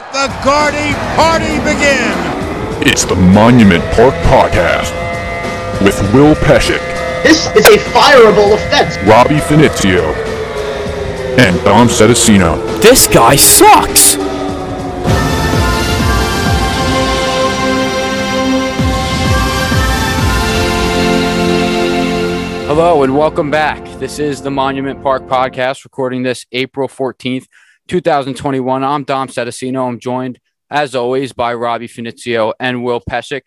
Let the Gardy party begin. It's the Monument Park Podcast with Will Pescick, This is a fireable offense. Robbie Finizio, and Dom Sedicino. This guy sucks! Hello and welcome back. This is the Monument Park Podcast, recording this April 14th, 2021. I'm Dom Sedicino. I'm joined, as always, by Robbie Finizio and Will Pescick.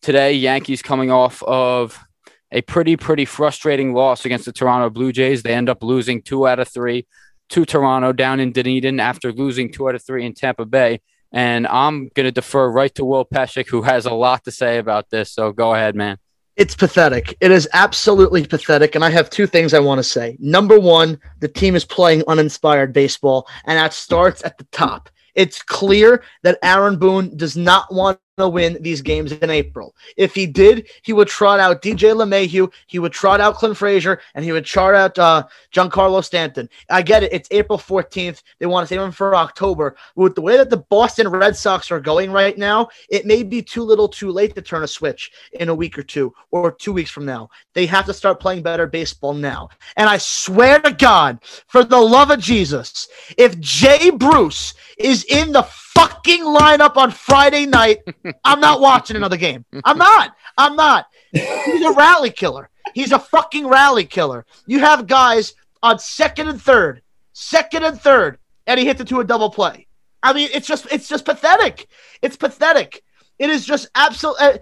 Today, Yankees coming off of a pretty, pretty frustrating loss against the Toronto Blue Jays. They end up losing two out of three to Toronto down in Dunedin after losing two out of three in Tampa Bay. And I'm going to defer right to Will Pescick, who has a lot to say about this. So go ahead, man. It's pathetic. It is absolutely pathetic. And I have two things I want to say. Number one, the team is playing uninspired baseball, and that starts at the top. It's clear that Aaron Boone does not want to win these games in April. If he did, he would trot out DJ LeMahieu, he would trot out Clint Frazier, and he would trot out uh, Giancarlo Stanton. I get it. It's April 14th. They want to save him for October. With the way that the Boston Red Sox are going right now, it may be too little too late to turn a switch in a week or two or two weeks from now. They have to start playing better baseball now. And I swear to God, for the love of Jesus, if Jay Bruce is in the fucking lineup on Friday night, I'm not watching another game. I'm not. I'm not. He's a rally killer. He's a fucking rally killer. You have guys on second and third, second and third, and he hits it to a double play. I mean, it's just it's just pathetic. It's pathetic. It is just absolute. Uh,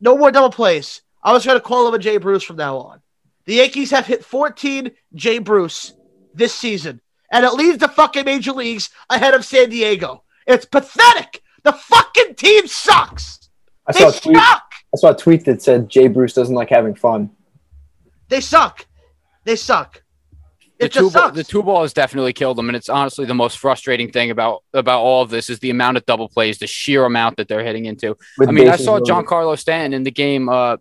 no more double plays. I was going to call him a Jay Bruce from now on. The Yankees have hit 14 Jay Bruce this season, and it leads the fucking major leagues ahead of San Diego. It's pathetic. The fucking team sucks. I They saw, a tweet, suck. I saw a tweet that said Jay Bruce doesn't like having fun. They suck. They suck. the It two just ball, sucks. the two ball has definitely killed them, and it's honestly the most frustrating thing about about all of this is the amount of double plays, the sheer amount that they're hitting into. With I mean, I saw. Giancarlo Stanton in the game, uh,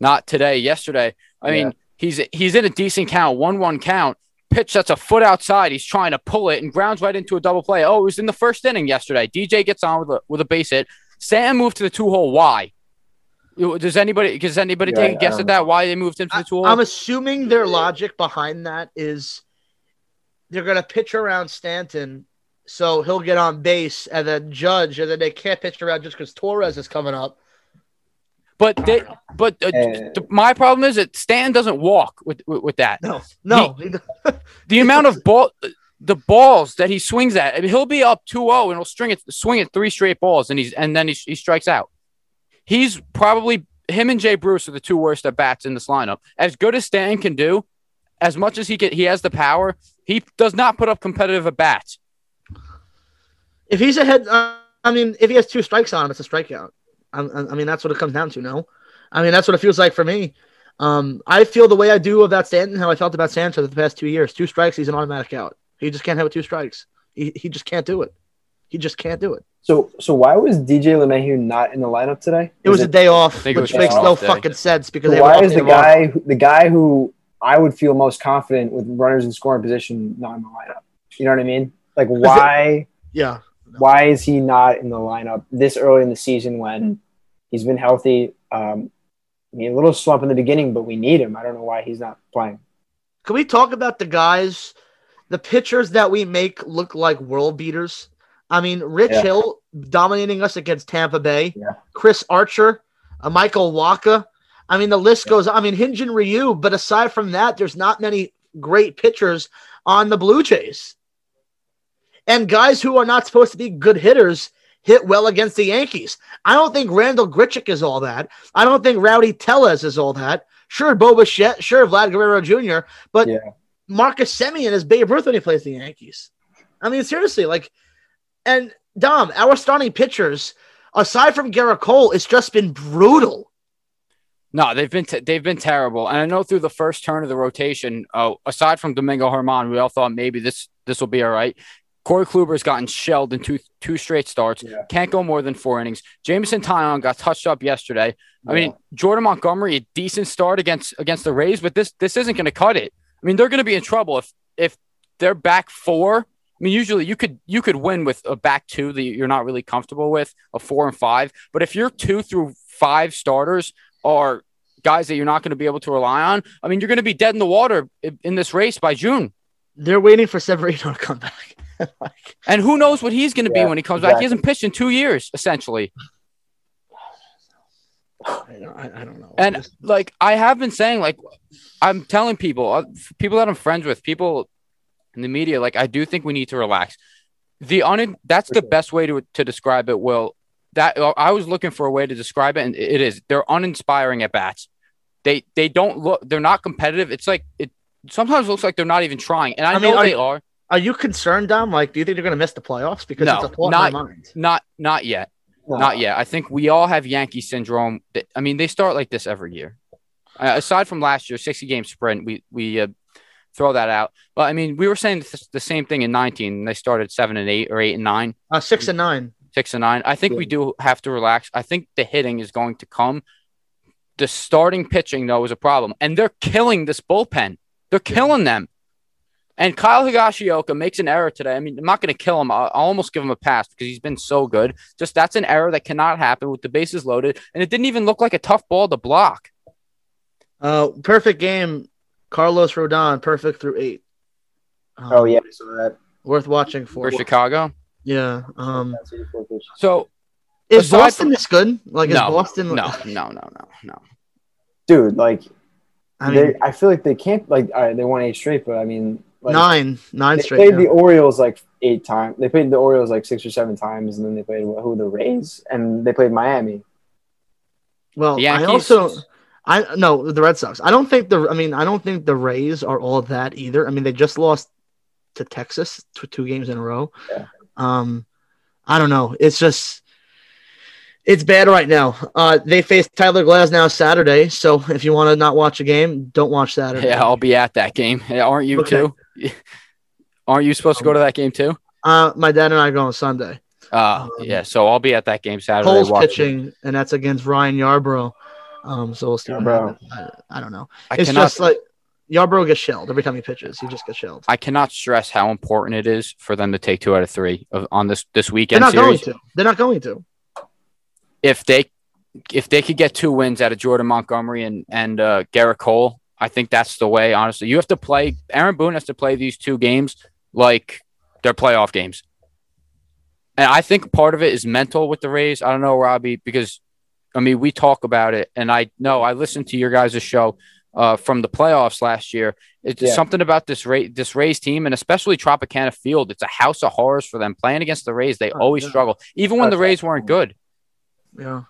not today, yesterday. I Yeah. mean, he's he's in a decent count, one one count. Pitch that's a foot outside. He's trying to pull it and grounds right into a double play. Oh, it was in the first inning yesterday. DJ gets on with a with a base hit. Sam moved to the two hole. Why? Does anybody does anybody Yeah, take a I guess at that? Why they moved him to the two hole? I'm assuming their logic behind that is they're going to pitch around Stanton, so he'll get on base, and then Judge, and then they can't pitch around just because Torres is coming up. But they, but uh, Uh, my problem is that Stan doesn't walk with with, with that. No, no, The amount of ball, the balls that he swings at, I mean, he'll be up 2-0 and he'll string it, swing it three straight balls, and he's and then he, he strikes out. He's probably him and Jay Bruce are the two worst at bats in this lineup. As good as Stan can do, as much as he can, he has the power. He does not put up competitive at bats. if he's ahead, uh, I mean, if he has two strikes on him, it's a strikeout. I, I I mean, that's what it comes down to. No, I mean, that's what it feels like for me. Um, I feel the way I do about Stanton, how I felt about Sanchez the past two years. Two strikes, he's an automatic out. He just can't have it two strikes. He, he just can't do it. He just can't do it. So, so why was DJ LeMahieu not in the lineup today? It was a day off, which was makes just no day. fucking sense because So they why is the guy who- the guy who I would feel most confident with runners in scoring position not in the lineup? You know what I mean? Like why Yeah, why is he not in the lineup this early in the season when he's been healthy? Um, I mean, a little slump in the beginning, but we need him. I don't know why he's not playing. Can we talk about the guys, the pitchers that we make look like world beaters? I mean, Rich Yeah. Hill dominating us against Tampa Bay, Yeah. Chris Archer, uh, Michael Wacha. I mean, the list goes. I mean, Hyun-jin Ryu. But aside from that, there's not many great pitchers on the Blue Jays. And guys who are not supposed to be good hitters hit well against the Yankees. I don't think Randal Grichuk is all that. I don't think Rowdy Tellez is all that. Sure, Bo Bichette, sure, Vlad Guerrero Jr., but Yeah. Marcus Semien is Babe Ruth when he plays the Yankees. I mean, seriously, like, and Dom, our starting pitchers, aside from Gerrit Cole, it's just been brutal. No, they've been t- they've been terrible, and I know through the first turn of the rotation, uh, aside from Domingo Germán, we all thought maybe this this will be all right. Corey Kluber's gotten shelled in two two straight starts. Yeah. Can't go more than four innings. Jameson Taillon got touched up yesterday. I mean, Jordan Montgomery, a decent start against against the Rays, but this this isn't going to cut it. I mean, they're going to be in trouble if if they're back four. I mean, usually you could you could win with a back two that you're not really comfortable with, a four and five. But if your two through five starters are guys that you're not going to be able to rely on, I mean, you're going to be dead in the water in, in this race by June. They're waiting for Severino to come back. like, And who knows what he's going to Yeah, be when he comes back? He hasn't pitched in two years, essentially. I, don't, I, I don't know. And Just- like I have been saying, like I'm telling people, uh, people that I'm friends with, people in the media, like I do think we need to relax. The un that's For the sure. best way to to describe it. Will that I was looking for a way to describe it, and it is they're uninspiring at bats. They they don't look. They're not competitive. It's like it sometimes looks like they're not even trying, and I, I mean, know are they you- are. Are you concerned, Dom? Like, do you think they're going to miss the playoffs? Because No, it's a thought not- in my mind. Not not yet. No. Not yet. I think we all have Yankee syndrome. I mean, they start like this every year. Uh, aside from last year, 60 game sprint, we we uh, throw that out. But I mean, we were saying th- the same thing in 19. They started seven and eight or eight and nine, Uh, six and nine. six and nine. I think we do have to relax. I think the hitting is going to come. The starting pitching though is a problem, and they're killing this bullpen. They're killing them. And Kyle Higashioka makes an error today. I mean, I'm not going to kill him. I'll, I'll almost give him a pass because he's been so good. Just that's an error that cannot happen with the bases loaded, and it didn't even look like a tough ball to block. Uh, perfect game. Carlos Rodon, perfect through eight. Um, Oh yeah, so that. worth watching for. for Chicago. Yeah. Um, that's 84 pitch. So is Boston from- this good? Like, is Boston? no, no, no, no, no. Dude, like I mean, they, I feel like they can't like all right, they won eight straight, but I mean like, nine, nine They straight. They played now. the Orioles like eight times. They played the Orioles like six or seven times, and then they played who the Rays, and they played Miami. Well, The I Yankees- also, I no the Red Sox. I don't think the. I mean, I don't think the Rays are all that either. I mean, they just lost to Texas to two games in a row. Yeah. Um, I don't know. It's just. It's bad right now. Uh, they face Tyler Glasnow Saturday, so if you want to not watch a game, don't watch Saturday. Yeah, I'll be at that game. Aren't you Okay. too? aren't you supposed to go to that game too? Uh, my dad and I go on Sunday. Uh, Um, yeah. So I'll be at that game Saturday. Cole's watching. pitching, and that's against Ryan Yarbrough. Um, so we'll see. what Yarbrough. I, I don't know. I it's cannot. just like Yarbrough gets shelled every time he pitches. He just gets shelled. I cannot stress how important it is for them to take two out of three of, on this this weekend. They're weekend not series. going to. They're not going to. If they if they could get two wins out of Jordan Montgomery and and uh, Gerrit Cole, I think that's the way. Honestly, you have to play. Aaron Boone has to play these two games like they're playoff games. And I think part of it is mental with the Rays. I don't know, Robbie, because I mean we talk about it, and I know I listened to your guys' show uh, from the playoffs last year. It's Yeah. something about this Ray, this Rays team, and especially Tropicana Field. It's a house of horrors for them playing against the Rays. They Oh, always yeah. struggle, even when the Rays weren't good. Yeah.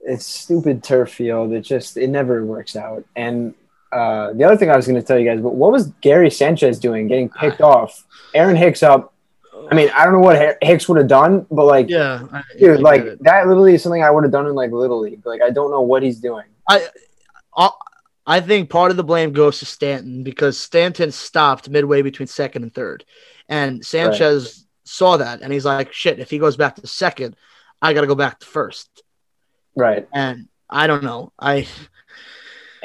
It's stupid turf field. It just it never works out. And uh, the other thing I was going to tell you guys, but what was Gary Sanchez doing, getting picked off? Aaron Hicks up. I mean, I don't know what Hicks would have done, but like, Yeah. I- I dude, get like that literally is something I would have done in like little league. Like, I don't know what he's doing. I, I, I think part of the blame goes to Stanton because Stanton stopped midway between second and third, and Sanchez saw that and he's like, "Shit! If he goes back to second, I got to go back to first. Right. And I don't know. I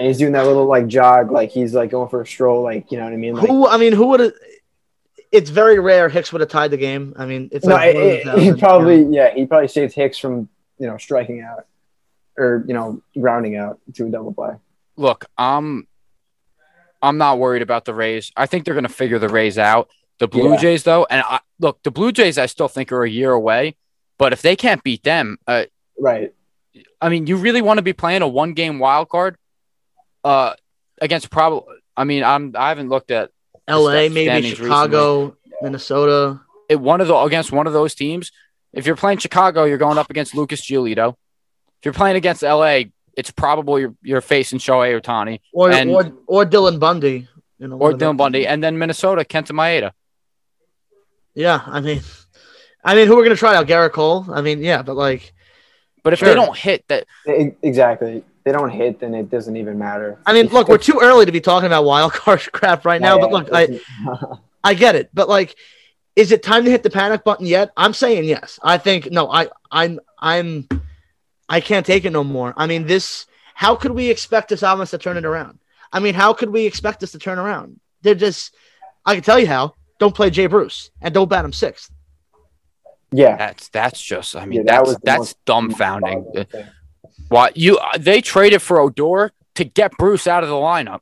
And he's doing that little like jog, like he's like going for a stroll, like you know what I mean? Like, who? I mean, who would have? It's very rare Hicks would have tied the game. I mean, it's no, like it, one in a it- he probably yeah. yeah, he probably saved Hicks from you know striking out or you know grounding out to a double play. Look, I'm I'm not worried about the Rays. I think they're going to figure the Rays out. The Blue Yeah. Jays, though, and I, look, the Blue Jays, I still think are a year away. But if they can't beat them, uh, Right. I mean, you really want to be playing a one game wild card uh, against probably. I mean, I'm I haven't looked at L.A. Maybe Chicago, Minnesota. it, one of the against one of those teams. If you're playing Chicago, you're going up against Lucas Giolito. If you're playing against LA, it's probably you're, you're facing Shohei Ohtani Or, And- or or Dylan Bundy, you know, or Dylan. Bundy, and then Minnesota, Kenta Maeda. Yeah, I mean, I mean, who we're gonna try out? Garrett Cole. I mean, yeah, but like, But if Sure. they don't hit that, Exactly. They don't hit, then it doesn't even matter. I mean, look, we're too early to be talking about wild card crap right now. Yeah, But look, I I get it, but like, is it time to hit the panic button yet? I'm saying yes. I think no. I I'm I'm I can't take it no more. I mean, this. How could we expect this offense to turn it around? I mean, how could we expect this to turn around? They're just. I can tell you how don't play Jay Bruce and don't bat him sixth. Yeah. That's that's just. I mean, Yeah, that that's was that's dumbfounding. Why you? They traded for Odor to get Bruce out of the lineup.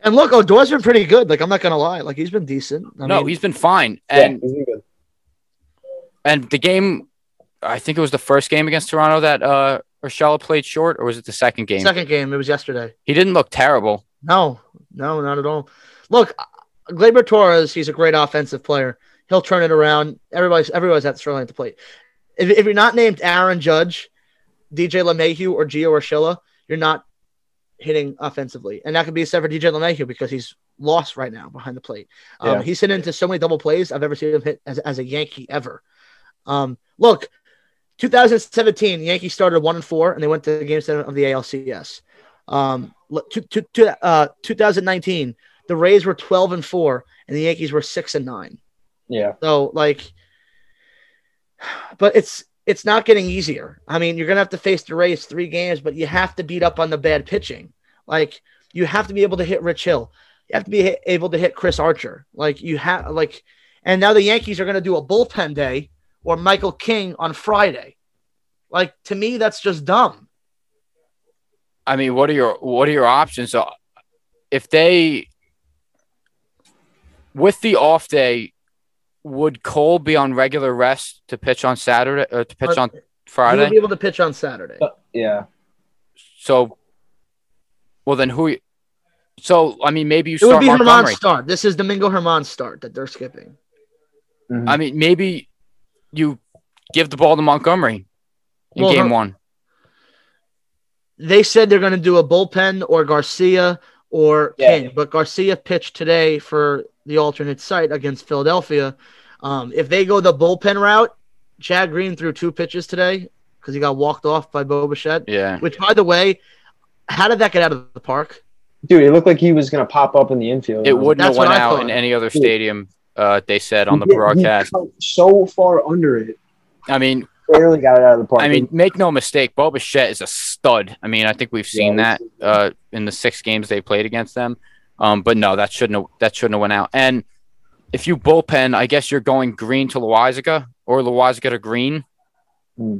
And look, Odor's been pretty good. Like I'm not gonna lie, like he's been decent. I no, mean, he's been fine. Yeah, And he's been good. and the game, I think it was the first game against Toronto that uh Urshela played short, or was it the second game? second game. It was yesterday. He didn't look terrible. No, no, not at all. Look, Gleyber Torres, he's a great offensive player. He'll turn it around. Everybody's everybody's at Sterling to plate. If, if you're not named Aaron Judge, DJ LeMahieu, or Gio Urshela, you're not hitting offensively. And that could be a for DJ LeMahieu because he's lost right now behind the plate. Um, Yeah. He's hit into so many double plays I've ever seen him hit as, as a Yankee ever. Um, look, 2017, Yankees started one and four, and they went to the game seven of the ALCS. Um, to, to, to, uh, 2019, the Rays were 12 and four, and the Yankees were six and nine. Yeah. So like, but it's it's not getting easier. I mean, you're gonna have to face the Rays three games, but you have to beat up on the bad pitching. Like you have to be able to hit Rich Hill. You have to be hit, able to hit Chris Archer. Like you have like, and now the Yankees are gonna do a bullpen day or Michael King on Friday. Like to me, that's just dumb. I mean, what are your what are your options? So if they with the off day, would Cole be on regular rest to pitch on Saturday or to pitch on He will Friday? be able to pitch on Saturday. Yeah. So, well, then who? So I mean, maybe you It would start be Montgomery. Germán's start. This is Domingo Germán's start that they're skipping. Mhm. I mean, maybe you give the ball to Montgomery in Well, game Her- one. they said they're going to do a bullpen or Garcia or Yeah. King, but Garcia pitched today for the alternate site against Philadelphia. Um, if they go the bullpen route, Chad Green threw two pitches today because he got walked off by Bo Bichette. Yeah, Which, by the way, how did that get out of the park? Dude, it looked like he was gonna pop up in the infield. it wouldn't That's have went out in any other stadium. Uh, they said on the He- he broadcast. cut so far under it, I mean, barely got it out of the park. I mean, make no mistake, Bo Bichette is a stud. I mean, I think we've seen Yeah, that uh, in the six games they played against them. Um, but no, that shouldn't have, that shouldn't have went out. And if you bullpen, I guess you're going Green to Loaisiga or Loaisiga to Green, Hmm.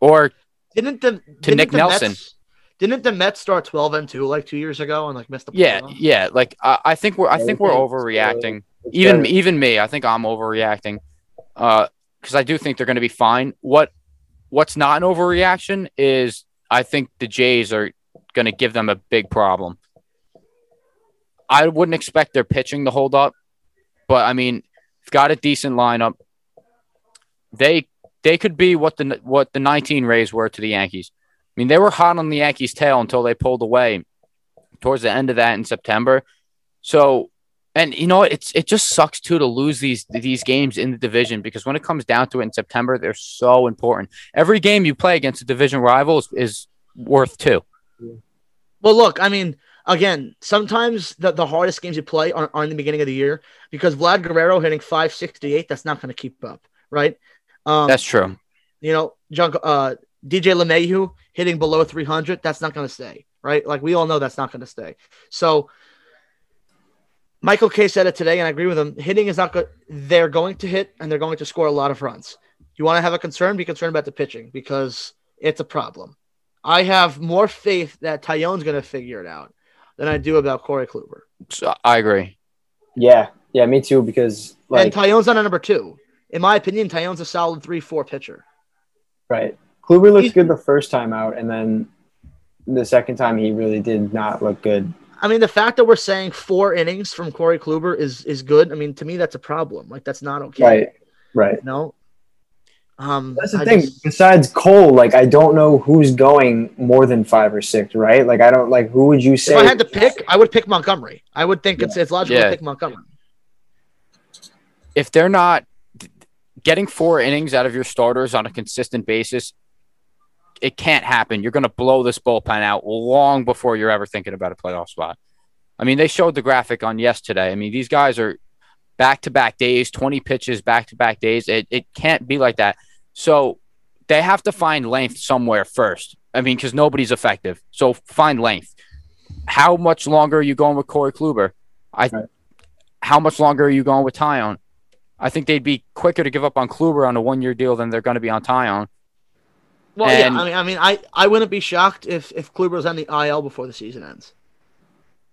or Didn't the To didn't Nick the Nelson. Mets, didn't the Mets start twelve and two like two years ago and like missed the yeah, playoffs? yeah. Like I, I think we're I think we're overreacting. Even even me, I think I'm overreacting. Uh, because I do think they're going to be fine. What what's not an overreaction is I think the Jays are going to give them a big problem. I wouldn't expect their pitching to hold up, but I mean, they've got a decent lineup. They they could be what the what the 19 Rays were to the Yankees. I mean, they were hot on the Yankees' tail until they pulled away towards the end of that in September. So and you know? It's it just sucks too to lose these these games in the division because when it comes down to it in September, they're so important. Every game you play against a division rival is, is worth two. Well, look, I mean, again, sometimes the, the hardest games you play are, are in the beginning of the year because Vlad Guerrero hitting 568, that's not going to keep up, right? Um, That's true. you know, John, uh, DJ LeMahieu hitting below 300, that's not going to stay, right? Like we all know that's not going to stay. So Michael Kay said it today, and I agree with him. Hitting is not good. They're going to hit and they're going to score a lot of runs. You want to have a concern? Be concerned about the pitching because it's a problem. I have more faith that Taillon's going to figure it out than I do about Corey Kluber. So, I agree. yeah, yeah, me too. Because like, and Taillon's not a number two. In my opinion, Taillon's a solid three-four pitcher. right, Kluber looked He's- good the first time out, and then the second time he really did not look good. I mean, the fact that we're saying four innings from Corey Kluber is is good. I mean, to me, that's a problem. Like that's not okay. Right, right. You know. Um, That's the I thing. just- Besides Cole, like I don't know who's going more than five or six, right? Like I don't like who would you say? if I had to pick, I would pick Montgomery. I would think it's it's logical Yeah. to pick Montgomery. If they're not getting four innings out of your starters on a consistent basis, it can't happen. You're going to blow this bullpen out long before you're ever thinking about a playoff spot. I mean, they showed the graphic on yesterday. I mean, these guys are back to back days, 20 pitches back to back days. It, it can't be like that. So they have to find length somewhere first. I mean, because nobody's effective. So find length. How much longer are you going with Corey Kluber? I Right. how much longer are you going with Taillon? I think they'd be quicker to give up on Kluber on a one year deal than they're going to be on Taillon. Well, And- yeah, I mean, I mean, I, I wouldn't be shocked if if Kluber's on the IL before the season ends.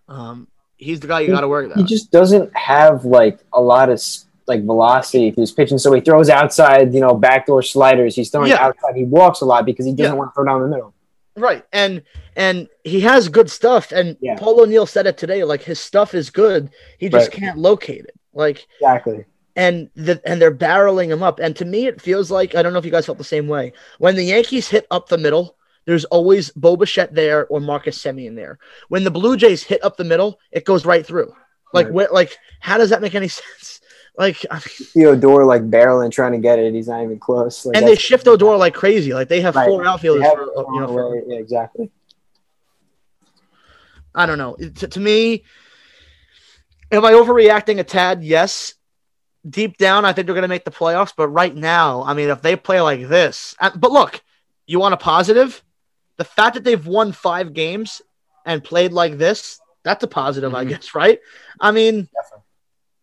Um, he's the guy you got to worry about. He just doesn't have like a lot of like velocity if he's pitching. So he throws outside, you know, backdoor sliders. He's throwing Yeah. outside. He walks a lot because he doesn't Yeah. want to throw down the middle. Right, and and he has good stuff. And Yeah. Paul O'Neill said it today. Like his stuff is good. He just Right. can't locate it. Like Exactly. And the and they're barreling him up. And to me, it feels like I don't know if you guys felt the same way. When the Yankees hit up the middle, there's always Bo Bichette there or Marcus Semien there. When the Blue Jays hit up the middle, it goes right through. Like Right. where, like how does that make any sense? Like, I mean, the Odor like barreling trying to get it. He's not even close. Like, and they shift Odor like crazy. Like they have Right. four outfielders. have For, you know, for, yeah, exactly. I don't know. To, to me, am I overreacting a tad? Yes. Deep down, I think they're going to make the playoffs. But right now, I mean, if they play like this, but look, you want a positive? The fact that they've won five games and played like this, that's a positive, I Mhm. guess, right? I mean, Definitely.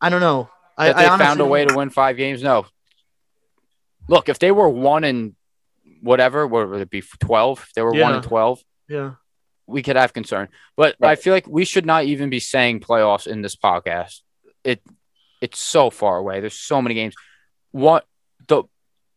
I don't know. I, I found a way to win five games. No. Look, if they were one and whatever, what would it be? Twelve. If they were one Yeah. and twelve, Yeah. we could have concern. But I feel like we should not even be saying playoffs in this podcast. It it's so far away. There's so many games. What the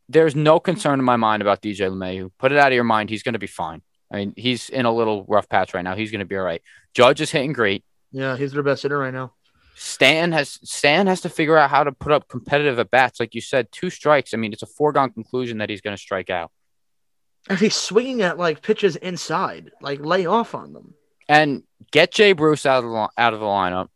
there's no concern in my mind about DJ LeMahieu. Put it out of your mind. He's going to be fine. I mean, he's in a little rough patch right now. He's going to be all right. Judge is hitting great. Yeah. He's their best hitter right now. Stan has Stan has to figure out how to put up competitive at bats. Like you said, two strikes. I mean, it's a foregone conclusion that he's going to strike out. And he's swinging at like pitches inside, like lay off on them. And get Jay Bruce out of the out of the lineup.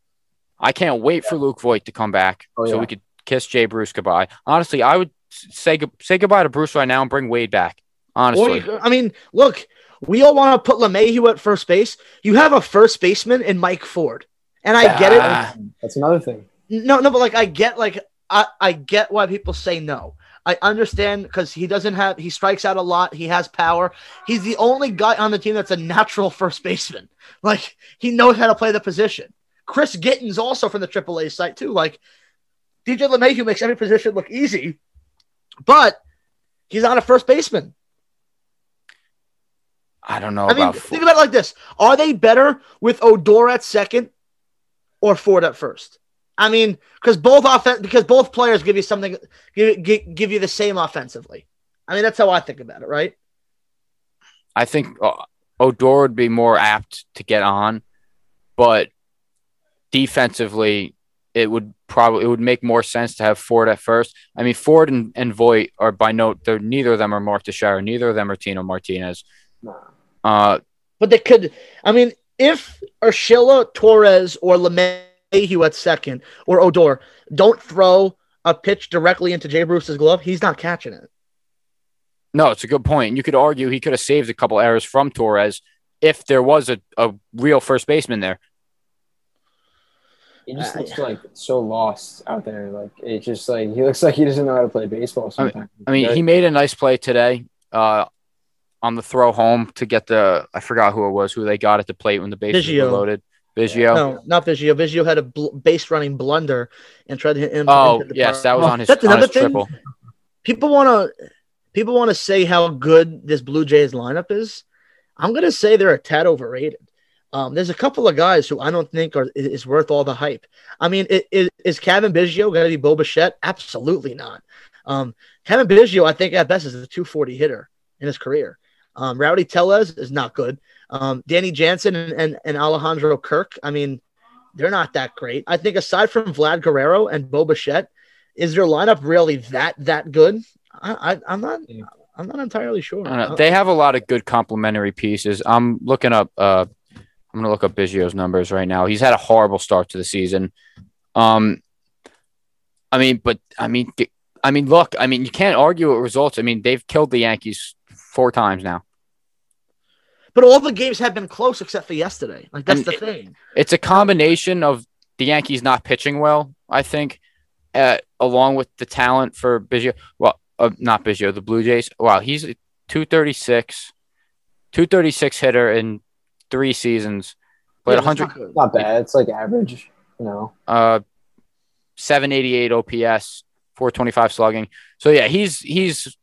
I can't wait for Luke Voit to come back Oh, so yeah. we could kiss Jay Bruce goodbye. Honestly, I would say say goodbye to Bruce right now and bring Wade back. Honestly, you, I mean, look, we all want to put LeMahieu at first base. You have a first baseman in Mike Ford. And I get it. Ah. That's another thing. No, no, but like I get like I, I get why people say no. I understand because he doesn't have he strikes out a lot. He has power. He's the only guy on the team that's a natural first baseman. Like he knows how to play the position. Chris Gittens also from the AAA site too. Like DJ LeMahieu makes every position look easy, but he's not a first baseman. I don't know I mean, think about it like this: Are they better with Odor at second or Ford at first? I mean, because both offen- because both players give you something, give, give, give you the same offensively. I mean, that's how I think about it, right? I think uh, Odor would be more apt to get on, but defensively, it would probably it would make more sense to have Ford at first. I mean, Ford and, and Voit are by note, they're neither of them are Mark Teixeira, neither of them are Tino Martinez. Nah. Uh, But they could. I mean, if Urshela, Torres, or LeMahieu at second, or Odor don't throw a pitch directly into Jay Bruce's glove, he's not catching it. no, it's a good point. You could argue he could have saved a couple errors from Torres if there was a, a real first baseman there. He just Uh, looks like so lost out there. Like it just like he looks like he doesn't know how to play baseball sometimes. I mean, he made a nice play today uh, on the throw home to get the I forgot who it was who they got at the plate when the bases Biggio. were loaded. Biggio. No, not Vizio. Vizio had a bl- base running blunder and tried to hit him. Oh the yes, bar- that was on his, That's on another his thing. triple. people want to people want to say how good this Blue Jays lineup is. I'm gonna say they're a tad overrated. Um, there's a couple of guys who I don't think are is is worth all the hype. I mean, i- i- is Cavan Biggio going to be Bo Bichette? Absolutely not. Um, Cavan Biggio, I think at best is a 240 hitter in his career. Um, Rowdy Tellez is not good. Um, Danny Jansen and, and, and Alejandro Kirk, I mean, they're not that great. I think aside from Vlad Guerrero and Bo Bichette, is their lineup really that that good? I, I I'm not I'm not entirely sure. I don't know. They have a lot of good complementary pieces. I'm looking up. Uh, I'm gonna look up Biggio's numbers right now. He's had a horrible start to the season. Um, I mean, but I mean, I mean, look, I mean, you can't argue with results. I mean, they've killed the Yankees four times now. but all the games have been close except for yesterday. Like that's And the it- thing. It's a combination of the Yankees not pitching well, I think, uh, along with the talent for Biggio. Well, uh, not Biggio, the Blue Jays. Wow, he's a 236, 236 hitter in three seasons. Played Yeah, 100, not not bad. It's like average. You know, uh, 788 OPS, 425 slugging. So yeah, he's he's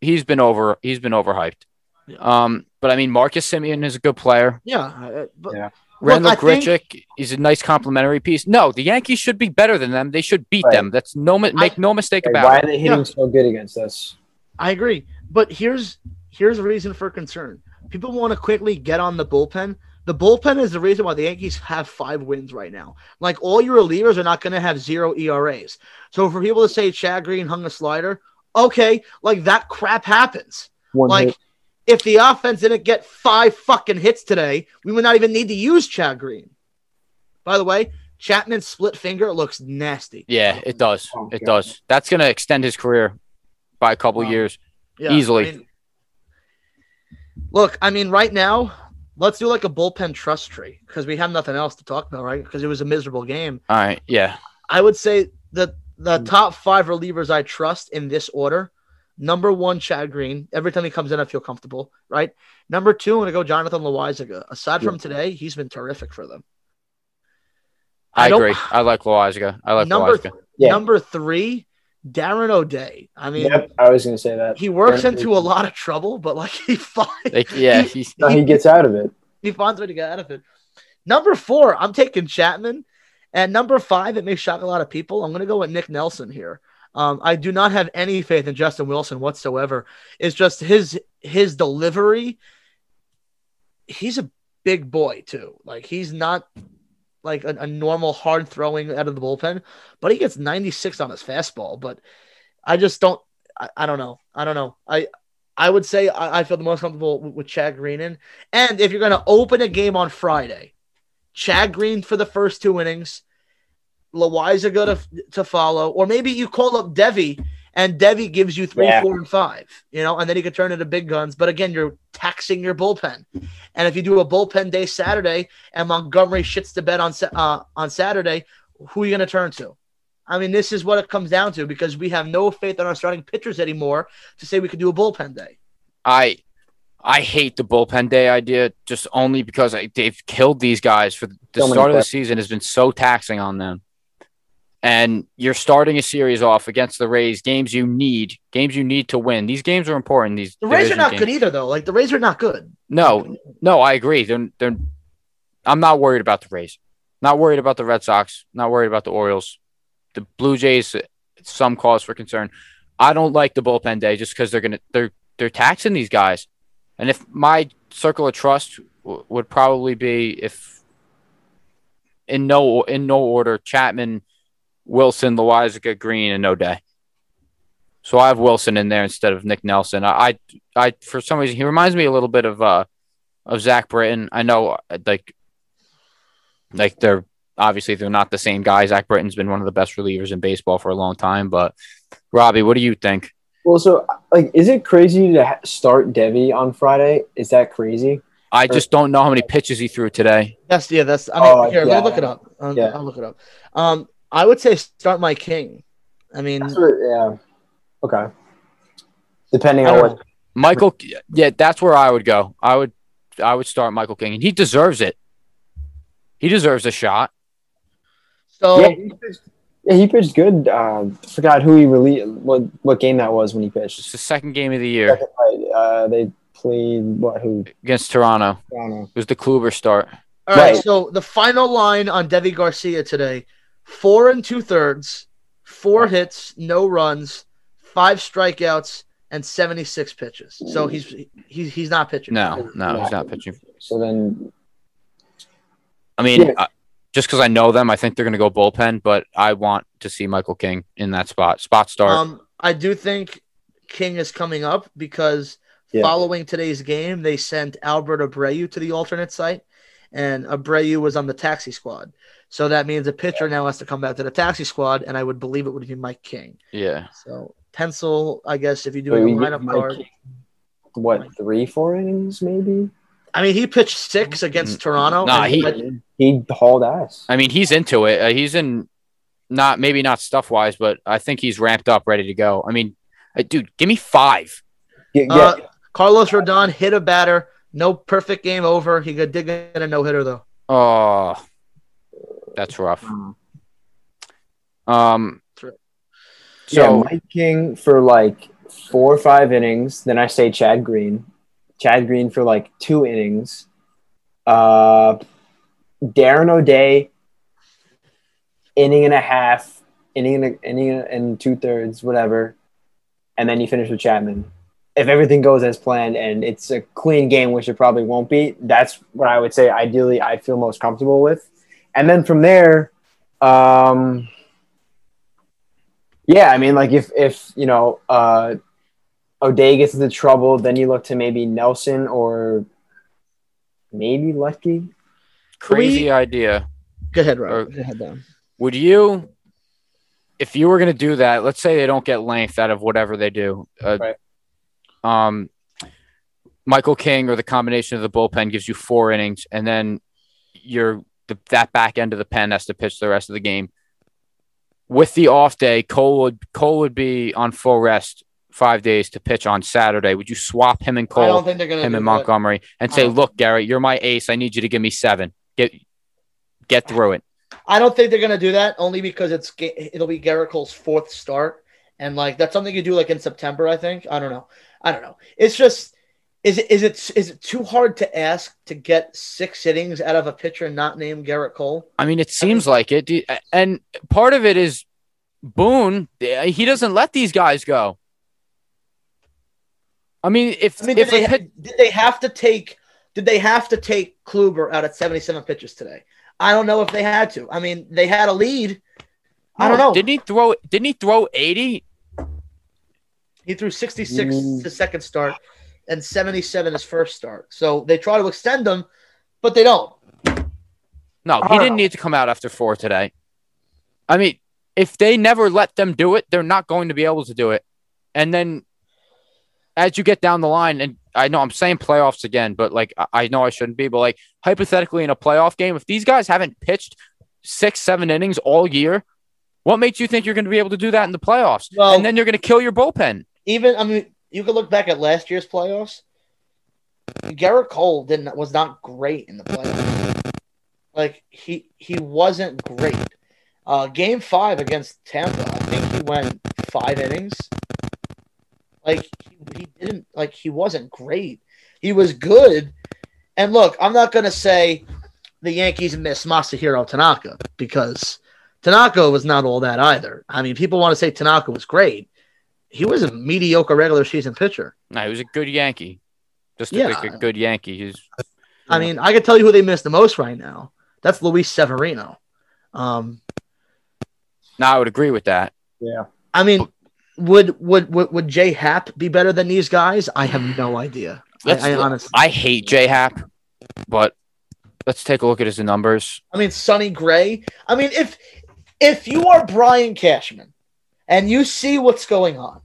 he's been over he's been overhyped. Yeah. Um, but I mean Marcus Semien is a good player. Yeah, uh, but Yeah. Randall I think- is a nice complimentary piece. No, the Yankees should be better than them. They should beat Right. them. That's no mi- make no mistake Like, about why it. are they hitting Yeah. so good against us? I agree. But here's here's a reason for concern. People want to quickly get on the bullpen. The bullpen is the reason why the Yankees have five wins right now. Like all your relievers are not going to have zero ERAs. So for people to say Chad Green hung a slider, okay, like that crap happens. One Like hit. if the offense didn't get five fucking hits today, we would not even need to use Chad Green. By the way, Chapman's split finger looks nasty. Yeah, it does. Oh, it God. does. That's gonna extend his career by a couple Wow. years. Yeah, Easily. I mean- look, I mean, right now, let's do like a bullpen trust tree because we have nothing else to talk about, right? Because it was a miserable game. All right. Yeah. I would say that the Mm. top five relievers I trust in this order. Number one, Chad Green. Every time he comes in, I feel comfortable, right? Number two, I'm going to go Jonathan Loaisiga. Aside from today, he's been terrific for them. I, I agree. I like Loaisiga. I like Number Loaisiga. Yeah. Number three, Darren O'Day. I mean, Yep, I was gonna say that. he works Darren into a lot of trouble, but like he finds, Like, yeah, he- he's No, he gets out of it. he finds a way to get out of it. Number four, I'm taking Chapman. And number five, it may shock a lot of people. I'm going to go with Nick Nelson here. Um, I do not have any faith in Justin Wilson whatsoever. It's just his his delivery. He's a big boy too. Like he's not like a, a normal hard throwing out of the bullpen, but he gets 96 on his fastball. But I just don't. I, I don't know. I don't know. I I would say I, I feel the most comfortable with, with Chad Green in. And if you're going to open a game on Friday, Chad Green for the first two innings, Loaisiga to, to follow, or maybe you call up Deivi and Deivi gives you three, Yeah. four, and five, you know, and then he could turn into big guns. But again, you're taxing your bullpen. And if you do a bullpen day Saturday and Montgomery shits the bed on uh, on Saturday, who are you going to turn to? I mean, this is what it comes down to because we have no faith in our starting pitchers anymore to say we could do a bullpen day. I I hate the bullpen day idea just only because I, they've killed these guys for the So start of the players. season has been so taxing on them. And you're starting a series off against the Rays, games you need, games you need to win. These games are important. These The Rays are not games. good either, though. Like the Rays are not good. No, no, I agree. They're, they're, I'm not worried about the Rays. Not worried about the Red Sox. Not worried about the Orioles. The Blue Jays, some cause for concern. I don't like the bullpen day just because they're gonna they're they're taxing these guys. And if my circle of trust w- would probably be if in no in no order Chapman, Wilson, Loaisiga, Green, and O'Day. So I have Wilson in there instead of Nick Nelson. I, I, I for some reason he reminds me a little bit of uh of Zach Britton. I know uh, like like they're obviously they're not the same guy. Zach Britton's been one of the best relievers in baseball for a long time. But Robbie, what do you think? Well, so like, is it crazy to ha- start Deivi on Friday? Is that crazy? I just don't know how many pitches he threw today. That's yeah. That's I mean, Oh, here, yeah. look it up. I'll, Yeah. I'll look it up. Um, I would say start Mike King. I mean, what, yeah. Okay. Depending on what. Michael, yeah, that's where I would go. I would, I would start Michael King, and he deserves it. He deserves a shot. so yeah, he pitched, yeah, he pitched good. Um, forgot who he released. What what game that was when he pitched? It's the second game of the year Second uh, they played what? Who? against Toronto. I. It was the Kluber start. all right. right. So the final line on Deivi Garcia today: four and two thirds, four hits, no runs, five strikeouts, and seventy six pitches. So he's he's he's not pitching. No, no, he's not pitching. So then, I mean, Yeah. uh, just because I know them, I think they're going to go bullpen. But I want to see Michael King in that spot. Spot start. Um, I do think King is coming up because Yeah. following today's game, they sent Albert Abreu to the alternate site, and Abreu was on the taxi squad. So that means a pitcher now has to come back to the taxi squad, and I would believe it would be Mike King. yeah. So pencil, I guess, if you're Wait, doing we a lineup Mike card. King. what three, four innings maybe? I mean, he pitched six against Toronto. Nah, and he- He hauled ass. I mean, he's into it. Uh, he's in, not maybe not stuff wise, but I think he's ramped up, ready to go. I mean, uh, dude, give me five. Yeah, yeah. uh, Carlos Rodon hit a batter. No perfect game over. He could dig in a no hitter though. Oh, that's rough. Um, True. yeah, so Mike King for like four or five innings. Then I say Chad Green. Chad Green for like two innings. Uh, Darren O'Day, inning and a half, inning and a, inning and two thirds, whatever. And then you finish with Chapman. If everything goes as planned and it's a clean game, which it probably won't be, that's what I would say. Ideally, I feel most comfortable with. And then from there, um, yeah, I mean, like if if you know uh, O'Day gets into trouble, then you look to maybe Nelson or maybe Lucky. crazy we- idea. Go ahead, Rob. Or- Go ahead, Dan. Would you, if you were going to do that, let's say they don't get length out of whatever they do, uh, Right. Um, Michael King or the combination of the bullpen gives you four innings, and then you're the, that back end of the pen has to pitch the rest of the game. With the off day, Cole would Cole would be on full rest five days to pitch on Saturday. Would you swap him and Cole, I don't think they're gonna him and that. Montgomery, and say, "Look, Gary, you're my ace. I need you to give me seven. Get get through it." I don't think they're gonna do that only because it's it'll be Gerrit Cole's fourth start, and like that's something you do like in September. I think I don't know. I don't know. It's just is it is it is it too hard to ask to get six innings out of a pitcher not named Gerrit Cole? I mean, it seems like it. And part of it is Boone. He doesn't let these guys go. I mean, if I mean, did if they, pit, did they have to take did they have to take Kluber out at seventy seven pitches today? I don't know if they had to. I mean, they had a lead. I don't know. Didn't he throw? Didn't he throw eighty? He threw 66 Mm. his second start and 77 his first start. So they try to extend him, but they don't. No, he didn't know. need to come out after four today. I mean, if they never let them do it, they're not going to be able to do it. And then as you get down the line, and I know I'm saying playoffs again, but like I- I know I shouldn't be, but like hypothetically in a playoff game, if these guys haven't pitched six, seven innings all year, what makes you think you're going to be able to do that in the playoffs? Well- and then you're going to kill your bullpen. Even I mean, you could look back at last year's playoffs. Gerrit Cole didn't was not great in the playoffs. Like he he wasn't great. Uh, game five against Tampa, I think he went five innings. Like he, he didn't like he wasn't great. He was good. And look, I'm not gonna say the Yankees miss Masahiro Tanaka because Tanaka was not all that either. I mean, people want to say Tanaka was great. He was a mediocre regular season pitcher. No, he was a good Yankee. Just a, Yeah. like a good Yankee. He's I mean, I can tell you who they miss the most right now. That's Luis Severino. Um, no, I would agree with that. Yeah. I mean, would would would, would Jay Happ be better than these guys? I have no idea. I, Let's I look- honestly, I hate J Hap, but let's take a look at his numbers. I mean, Sonny Gray. I mean, if if you are Brian Cashman and you see what's going on,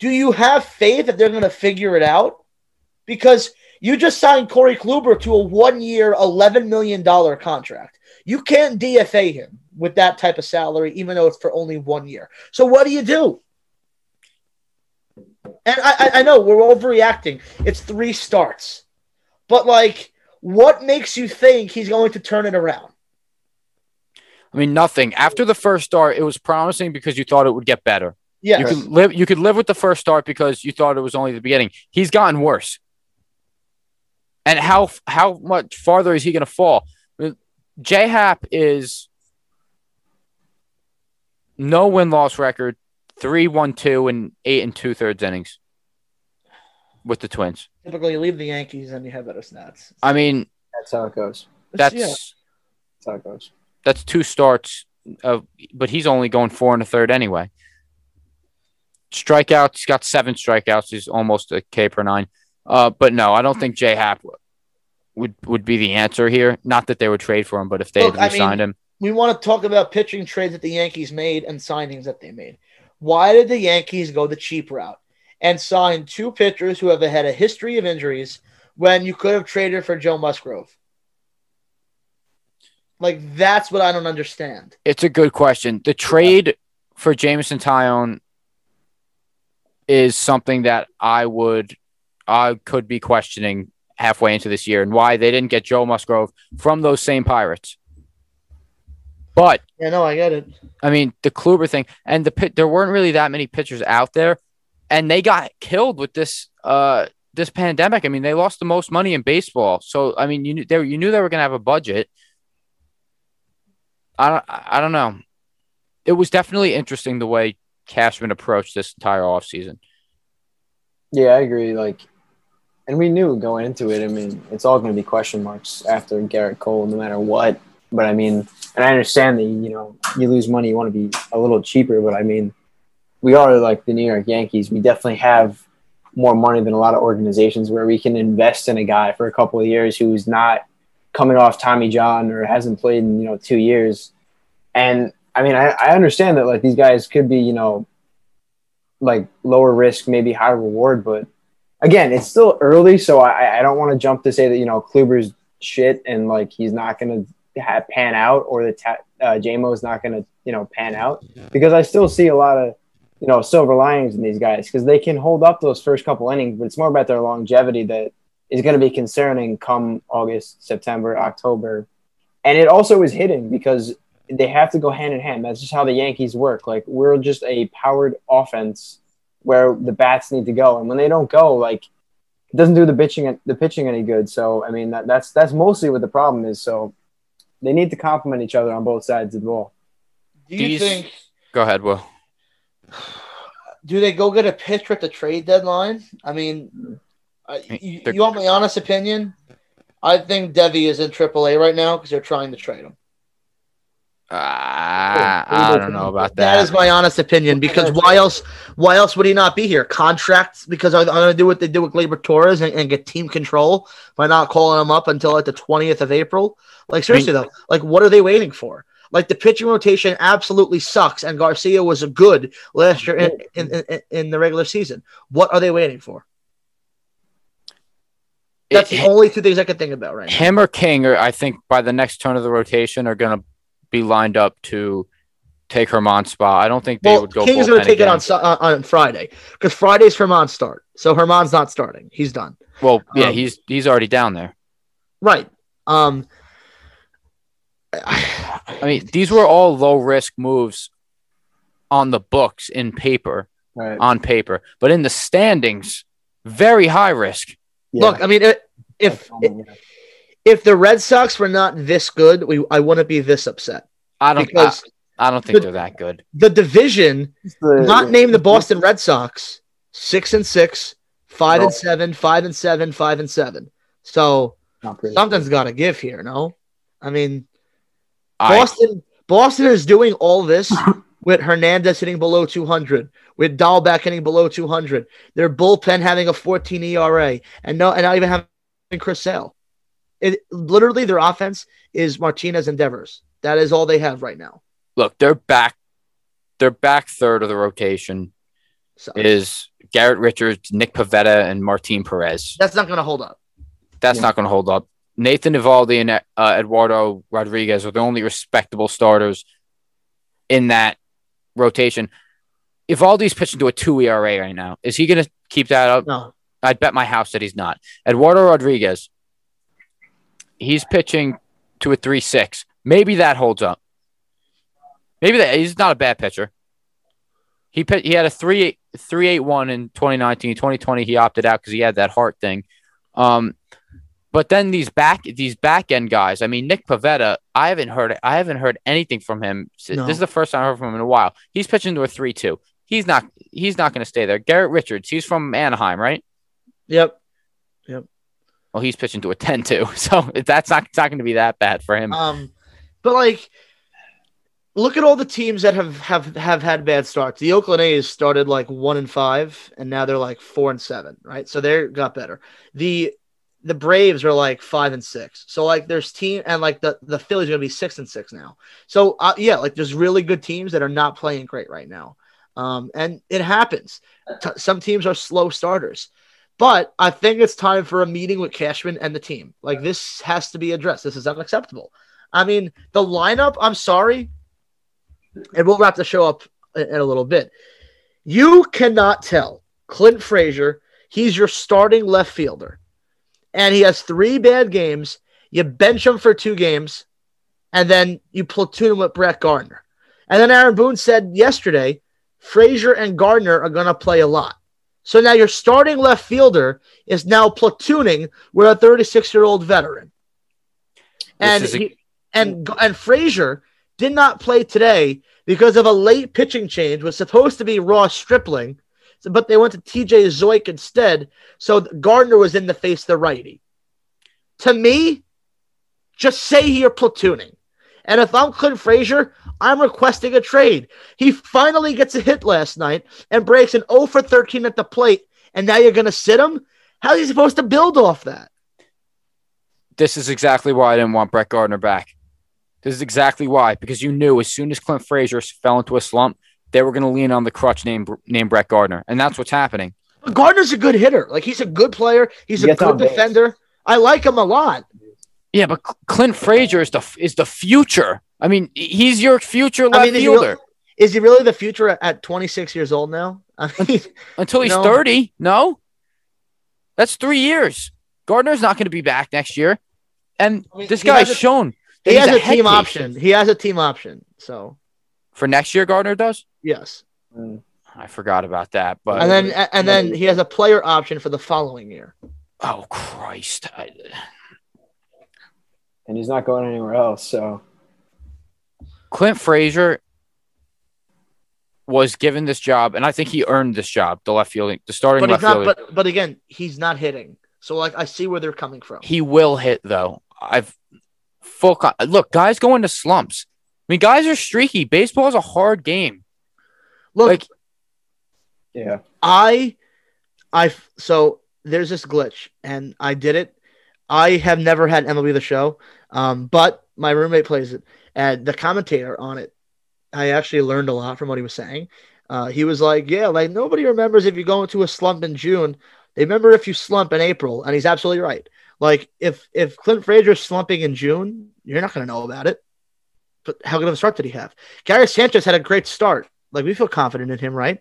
do you have faith that they're going to figure it out? Because you just signed Corey Kluber to a one-year, eleven million dollar contract. You can't DFA him with that type of salary, even though it's for only one year. So what do you do? And I- I know we're overreacting. It's three starts, but like, what makes you think he's going to turn it around? I mean, nothing. After the first start, it was promising because you thought it would get better. Yes. You could live. You could live with the first start because you thought it was only the beginning. He's gotten worse. And how how much farther is he going to fall? J Hap is no win loss record, three one two and eight and two thirds innings with the Twins. Typically, you leave the Yankees and you have better stats. I mean, That's how it goes. that's yeah. That's how it goes. That's two starts of, but he's only going four and a third anyway. Strikeouts, he's got seven strikeouts. He's almost a K per nine. Uh, but no, I don't think Jay Happ would would be the answer here. Not that they would trade for him, but if they Look, had signed mean- him, we want to talk about pitching trades that the Yankees made and signings that they made. Why did the Yankees go the cheap route and sign two pitchers who have had a history of injuries when you could have traded for Joe Musgrove? Like that's what I don't understand. it's a good question. The trade for Jameson Taillon is something that I would I could be questioning halfway into this year and why they didn't get Joe Musgrove from those same Pirates. But Yeah, no, I get it. I mean, the Kluber thing and the pit, there weren't really that many pitchers out there, and they got killed with this uh this pandemic. I mean, they lost the most money in baseball. So I mean, you knew they you knew they were gonna have a budget. I don't I don't know. It was definitely interesting the way Cashman approached this entire offseason. Yeah, I agree. Like, and we knew going into it. I mean, it's all going to be question marks after Gerrit Cole, no matter what. But I mean, and I understand that you know you lose money, you want to be a little cheaper. But I mean, we are like the New York Yankees. We definitely have more money than a lot of organizations where we can invest in a guy for a couple of years who's not coming off Tommy John or hasn't played in you know two years. And I mean, I, I understand that like these guys could be you know like lower risk, maybe high reward, but again, it's still early, so I, I don't want to jump to say that you know Kluber's shit and like he's not going to have pan out or the ta- uh, JMO is not going to you know pan out because I still see a lot of you know silver linings in these guys because they can hold up those first couple innings, but it's more about their longevity that is going to be concerning come August, September, October, and it also is hitting because they have to go hand in hand. That's just how the Yankees work. Like we're just a powered offense where the bats need to go, and when they don't go, like it doesn't do the pitching the pitching any good. So I mean that, that's that's mostly what the problem is. So they need to complement each other on both sides of the ball. Do you These- think Go ahead, Will. do they go get a pitcher at the trade deadline? I mean, uh, you, you want my honest opinion? I think Deivi is in AAA right now because they're trying to trade him. Ah, I don't know about that. That is my honest opinion because why else? Why else would he not be here? Contracts because I'm going to do what they do with Gleyber Torres and, and get team control by not calling him up until like the 20th of April. Like seriously though, like what are they waiting for? Like the pitching rotation absolutely sucks, and Garcia was a good last year in, in, in, in the regular season. What are they waiting for? That's the only two things I can think about right now. him or King, or I think by the next turn of the rotation, are going to be lined up to take Germán's spot. I don't think they Well, would go. King's going to take it on uh, on Friday because Friday's Germán's start, so Germán's not starting. He's done. Well, yeah, um, he's he's already down there. Right. Um. I mean, these were all low risk moves on the books in paper, Right. on paper, but in the standings, very high risk. Look, I mean, it, if if the Red Sox were not this good, we I wouldn't be this upset I don't. I, because I don't think the- they're that good. the division, not named the Boston Red Sox, six and six, five and seven, five and seven, five and seven. So Not pretty. something's got to give here. No, I mean, I, Boston Boston is doing all this with Hernandez hitting below 200, with Dalbec hitting below 200. Their bullpen having a 14 ERA, and no, and not even having Chris Sale. It literally their offense is Martinez and Devers. That is all they have right now. look, they're back. Their back third of the rotation So is Garrett Richards, Nick Pivetta, and Martin Perez. that's not going to hold up. That's Yeah. not going to hold up. Nathan Eovaldi and uh, Eduardo Rodriguez are the only respectable starters in that rotation. Eovaldi's pitching to a two ERA right now. Is he going to keep that up? No, I'd bet my house that he's not. Eduardo Rodriguez, he's pitching to a three six. Maybe that holds up. Maybe that he's not a bad pitcher. He pit, he had a three three eight one in 2019. 2020 he opted out because he had that heart thing. Um, but then these back these back end guys. I mean Nick Pivetta. I haven't heard I haven't heard anything from him. No. This is the first time I heard from him in a while. He's pitching to a three two. He's not he's not going to stay there. Garrett Richards. He's from Anaheim, right? yep. Yep. Well, he's pitching to a 10 2. So that's not, not going to be that bad for him. Um, but like, look at all the teams that have have have had bad starts. The Oakland A's started like one and five, and now they're like four and seven, right? So they got better. The the Braves are like five and six. So like, there's team and like the the Phillies are gonna be six and six now. So uh, yeah, like there's really good teams that are not playing great right now. Um, and it happens. T- some teams are slow starters. But I think it's time for a meeting with Cashman and the team. Like this has to be addressed. This is unacceptable. I mean, the lineup, I'm sorry, and we'll wrap the show up in, a little bit. You cannot tell Clint Frazier, he's your starting left fielder, and he has three bad games. You bench him for two games, and then you platoon him with Brett Gardner. And then Aaron Boone said yesterday, Frazier and Gardner are going to play a lot. So now your starting left fielder is now platooning with a 36 year old veteran. And a- he, and and Frazier did not play today because of a late pitching change. Was supposed to be Ross Stripling, but they went to TJ Zeuch instead. So Gardner was in the face the righty. To me, just say you're platooning. And if I'm Clint Frazier, I'm requesting a trade. He finally gets a hit last night and breaks an 0 for 13 at the plate, and now you're going to sit him? How are you supposed to build off that? This is exactly why I didn't want Brett Gardner back. This is exactly why, because you knew as soon as Clint Frazier fell into a slump, they were going to lean on the crutch named named Brett Gardner, and that's what's happening. But Gardner's a good hitter. Like he's a good player. He's He a gets good on base. defender. I like him a lot. Yeah, but Clint Frazier is the is the future. I mean, he's your future left I mean, is he, fielder really, is he really the future at, at 26 years old now? I mean, until he's No. thirty. No, that's three years. Gardner's not going to be back next year, and I mean, this he guy's a- shown he has a head team case. option. He has a team option. So for next year. Gardner does. yes, Mm. I forgot about that, but and then and then he has a player option for the following year. oh Christ, I, and he's not going anywhere else. So Clint Frazier was given this job, and I think he earned this job, the left fielding, the starting But left he's not. fielder. But but again, he's not hitting. So like I see where they're coming from. he will hit though. I've full con- look, guys go into slumps. I mean, guys are streaky. Baseball is a hard game. Look, like- yeah, I, I so there's this glitch, and I did it. I have never had MLB the Show, um, but my roommate plays it, and the commentator on it. I actually learned a lot from what he was saying. Uh, he was like, "Yeah, like nobody remembers if you go into a slump in June. They remember if you slump in April," and he's absolutely right. Like if if Clint Frazier's slumping in June, you're not going to know about it. But how good of a start did he have? Gary Sanchez had a great start. Like we feel confident in him, right?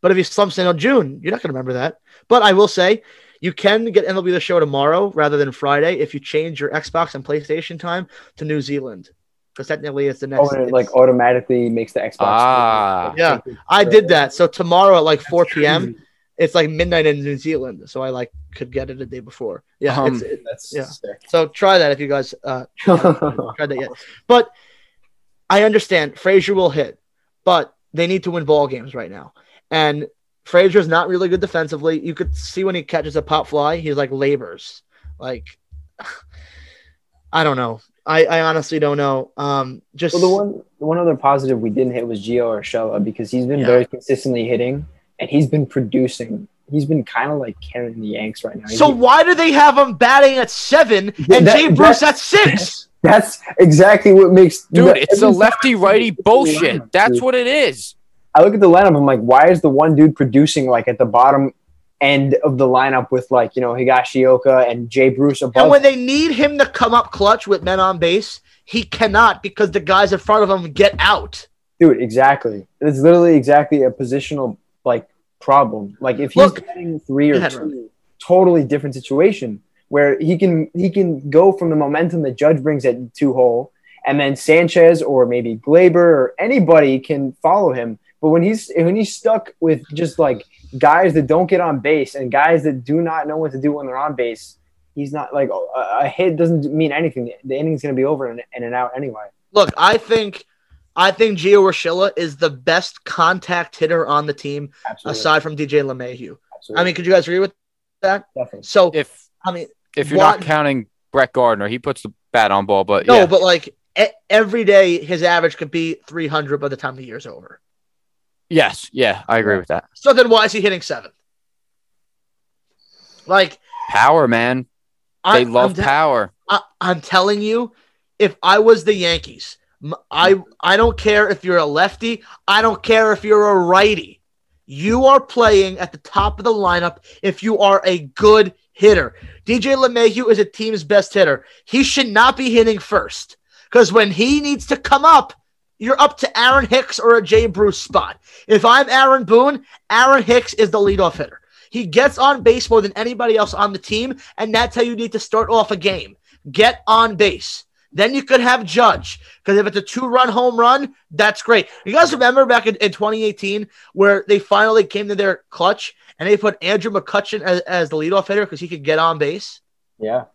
But if he slumps in on June, you're not going to remember that. But I will say, you can get MLB the Show tomorrow rather than Friday if you change your Xbox and PlayStation time to New Zealand, because technically it's the next. oh, and it like automatically makes the Xbox. Ah. Yeah, I did that. So tomorrow at like 4 p.m. It's like midnight in New Zealand, so I like could get it a day before. Yeah, Um, it's, it, That's Yeah. sick. so try that if you guys uh, tried that yet. But I understand Frazier will hit, but they need to win ball games right now. And Frazier's not really good defensively. You could see when he catches a pop fly, he's like labors. Like I don't know. I, I honestly don't know. Um just Well, the one the one other positive we didn't hit was Gio Urshela because he's been Yeah. very consistently hitting and he's been producing. He's been kind of like carrying the Yanks right now. He's so been- why do they have him batting at seven and That- Jay Bruce that- at six? that's exactly what makes Dude, that- it's the every time lefty righty look bullshit. That's dude, what it is. I look at the lineup. I'm like, why is the one dude producing like at the bottom end of the lineup with like you know Higashioka and Jay Bruce above? And when they need him to come up clutch with men on base, he cannot because the guys in front of him get out. Dude, exactly. It's literally exactly a positional like problem. Like if he's Look- getting three or ahead, two, totally different situation where he can he can go from the momentum that Judge brings at two hole, and then Sanchez or maybe Gleyber or anybody can follow him. But when he's when he's stuck with just like guys that don't get on base and guys that do not know what to do when they're on base, he's not like a, a hit doesn't mean anything. The inning's gonna be over in, in and out anyway. Look, I think I think Gio Urshela is the best contact hitter on the team Absolutely. aside from DJ LeMahieu. Absolutely. I mean, could you guys agree with that? definitely. So, If I mean, if you're What- not counting Brett Gardner, he puts the bat on ball, but no, yeah. but like e- every day his average could be 300 by the time the year's over. Yes, yeah, I agree with that. So then why is he hitting seventh? Like, Power, man. I, They love I'm te- power. I, I'm telling you, if I was the Yankees, I I don't care if you're a lefty. I don't care if you're a righty. You are playing at the top of the lineup if you are a good hitter. DJ LeMahieu is a team's best hitter. He should not be hitting first because when he needs to come up, you're up to Aaron Hicks or a Jay Bruce spot. If I'm Aaron Boone, Aaron Hicks is the leadoff hitter. He gets on base more than anybody else on the team, and that's how you need to start off a game. Get on base. Then you could have Judge because if it's a two-run home run, that's great. You guys remember back in, in 2018 where they finally came to their clutch and they put Andrew McCutchen as, as the leadoff hitter because he could get on base, Yeah.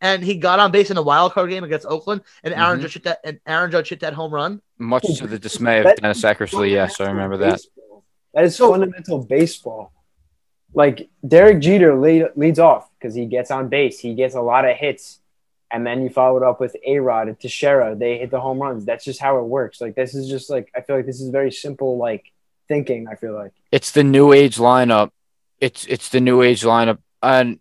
And he got on base in a wild card game against Oakland, and Aaron Mhm. Judge hit that and Aaron Judge hit that home run. Much to the dismay of That- Dennis Eckersley. Yes, I remember that. Baseball. That is fundamental baseball. Like Derek Jeter lead, leads off because he gets on base. He gets a lot of hits. And then you follow it up with A Rod and Teixeira. They hit the home runs. That's just how it works. Like this is just like I feel like this is very simple like thinking, I feel like. It's the new age lineup. It's it's the new age lineup. And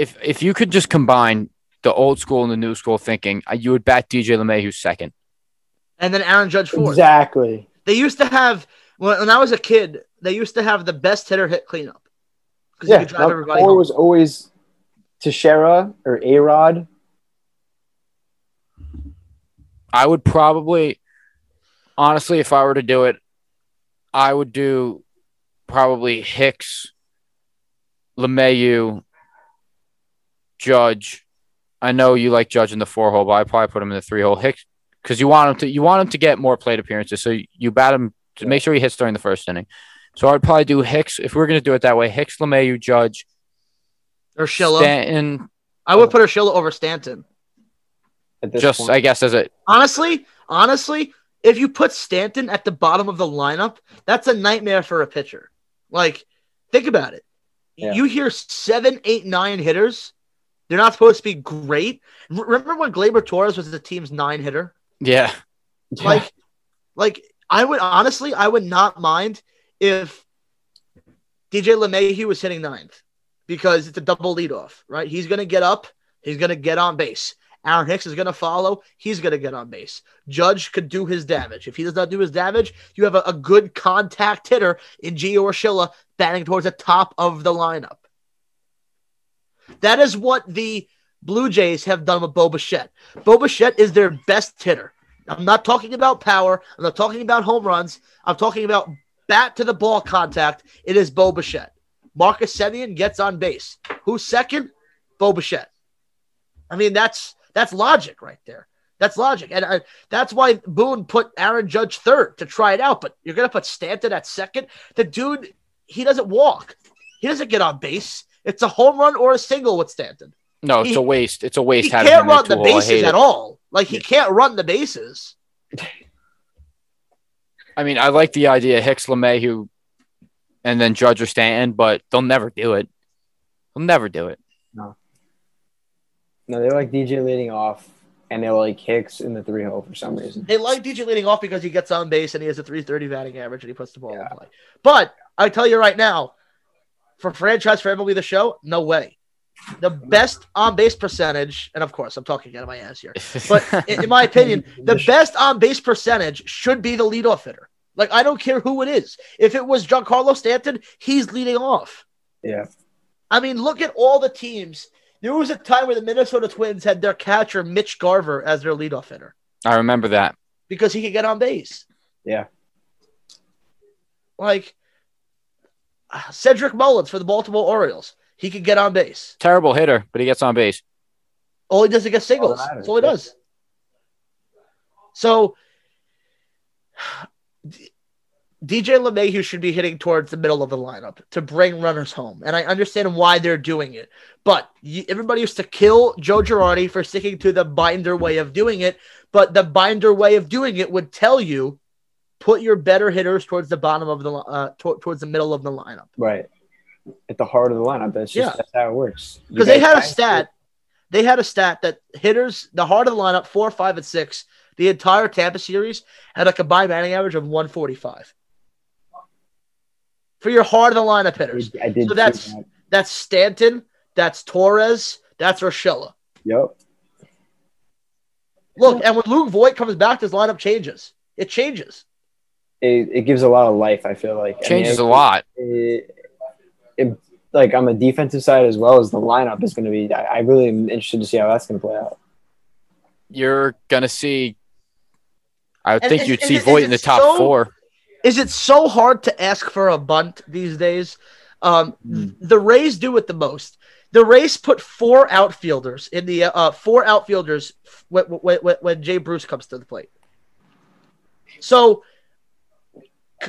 if if you could just combine the old school and the new school thinking, uh, you would bat DJ LeMahieu's second. And then Aaron Judge fourth. Exactly. They used to have when, when I was a kid. They used to have the best hitter hit cleanup because Yeah. he could drive everybody. Or was always Teixeira or A Rod. I would probably, honestly, if I were to do it, I would do probably Hicks, LeMahieu, Judge. I know you like Judge in the four hole, but I probably put him in the three hole. Hicks, because you want him to you want him to get more plate appearances, so you bat him to make sure he hits during the first inning. So I'd probably do Hicks if we're gonna do it that way. Hicks, LeMahieu, Judge, Urshela. Stanton. I would put Urshela over Stanton. Just point. I guess as it Honestly, honestly, if you put Stanton at the bottom of the lineup, that's a nightmare for a pitcher. Like, think about it. Yeah. You hear seven, eight, nine hitters. They're not supposed to be great. Remember when Gleyber Torres was the team's nine hitter? yeah. Like, like I would honestly, I would not mind if DJ LeMahieu was hitting ninth because it's a double leadoff, right? He's gonna get up, he's gonna get on base. Aaron Hicks is gonna follow, he's gonna get on base. Judge could do his damage. If he does not do his damage, you have a, a good contact hitter in Gio Urshela batting towards the top of the lineup. That is what the Blue Jays have done with Bo Bichette. Bo Bichette is their best hitter. I'm not talking about power. I'm not talking about home runs. I'm talking about bat to the ball contact. It is Bo Bichette. Marcus Semien gets on base. Who's second? Bo Bichette. I mean, that's that's logic right there. That's logic, and uh, that's why Boone put Aaron Judge third to try it out. But you're gonna put Stanton at second. The dude, he doesn't walk. He doesn't get on base. It's a home run or a single with Stanton. No, it's He- a waste. It's a waste. He having can't him run the two-hole. Bases at all. Like he can't run the bases. I mean, I like the idea of Hicks, LeMahieu, and then Judge or Stanton, but they'll never do it. They'll never do it. No, No, they like DJ leading off, and they like Hicks in the three hole for some reason. They like DJ leading off because he gets on base and he has a 330 batting average and he puts the ball in play. But I tell you right now, for franchise for MLB the show, no way. The best on base percentage, and of course I'm talking out of my ass here, but in, in my opinion, the best on base percentage should be the leadoff hitter. Like I don't care who it is. If it was Giancarlo Stanton, he's leading off. Yeah, I mean, look at all the teams. There was a time where the Minnesota Twins had their catcher Mitch Garver as their leadoff hitter I remember that. because he could get on base. yeah. Like Cedric Mullins for the Baltimore Orioles, he could get on base. Terrible hitter, but he gets on base. All he does is get singles. matters, That's all he yeah. does. So D- DJ LeMahieu should be hitting towards the middle of the lineup to bring runners home. And I understand why they're doing it. But y- everybody used to kill Joe Girardi for sticking to the binder way of doing it. But the binder way of doing it would tell you put your better hitters towards the bottom of the uh, to- towards the middle of the lineup. Right. At the heart of the lineup. That's just Yeah. that's how it works. Because they had a stat. They had a stat that hitters, the heart of the lineup, four, five, and six, the entire Tampa series had a combined batting average of 145. For your heart of the lineup I hitters, did, I did So that's- that. that's Stanton, that's Torres, that's Urshela. Yep. Look, and when Luke Voit comes back, this lineup changes. It changes. It, it gives a lot of life. I feel like I mean, Changes it- a lot. It, it, like on the defensive side as well as the lineup is going to be. I, I really am interested to see how that's going to play out. You're gonna see. I would And think is- you'd is see it- Voit is in the top so- four. Is it so hard to ask for a bunt these days? Um, Mm. the Rays do it the most. The Rays put four outfielders in the uh, four outfielders when, when, when, when Jay Bruce comes to the plate. So c-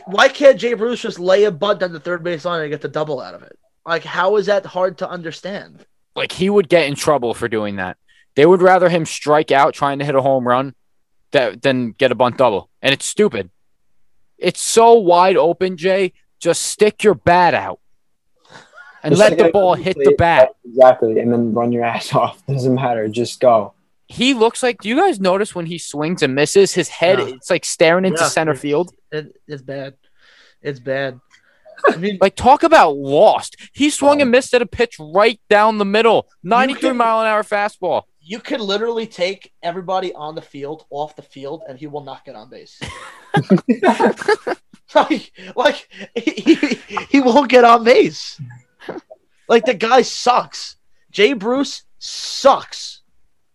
why can't Jay Bruce just lay a bunt on the third base line and get the double out of it? Like, how is that hard to understand? Like he would get in trouble for doing that. They would rather him strike out trying to hit a home run that than get a bunt double. And it's stupid. It's so wide open, Jay. Just stick your bat out and Just let stick the ball hit the bat. Exactly. And then run your ass off. Doesn't matter. Just go. He looks like. Do you guys notice when he swings and misses, his head Yeah. it's like staring into Yeah. center field? It, it's bad. It's bad. I mean, Like talk about lost. He swung and oh. missed at a pitch right down the middle, ninety-three can- mile an hour fastball. you could literally take everybody on the field off the field, and he will not get on base. like, like he, he, he won't get on base. Like the guy sucks. Jay Bruce sucks.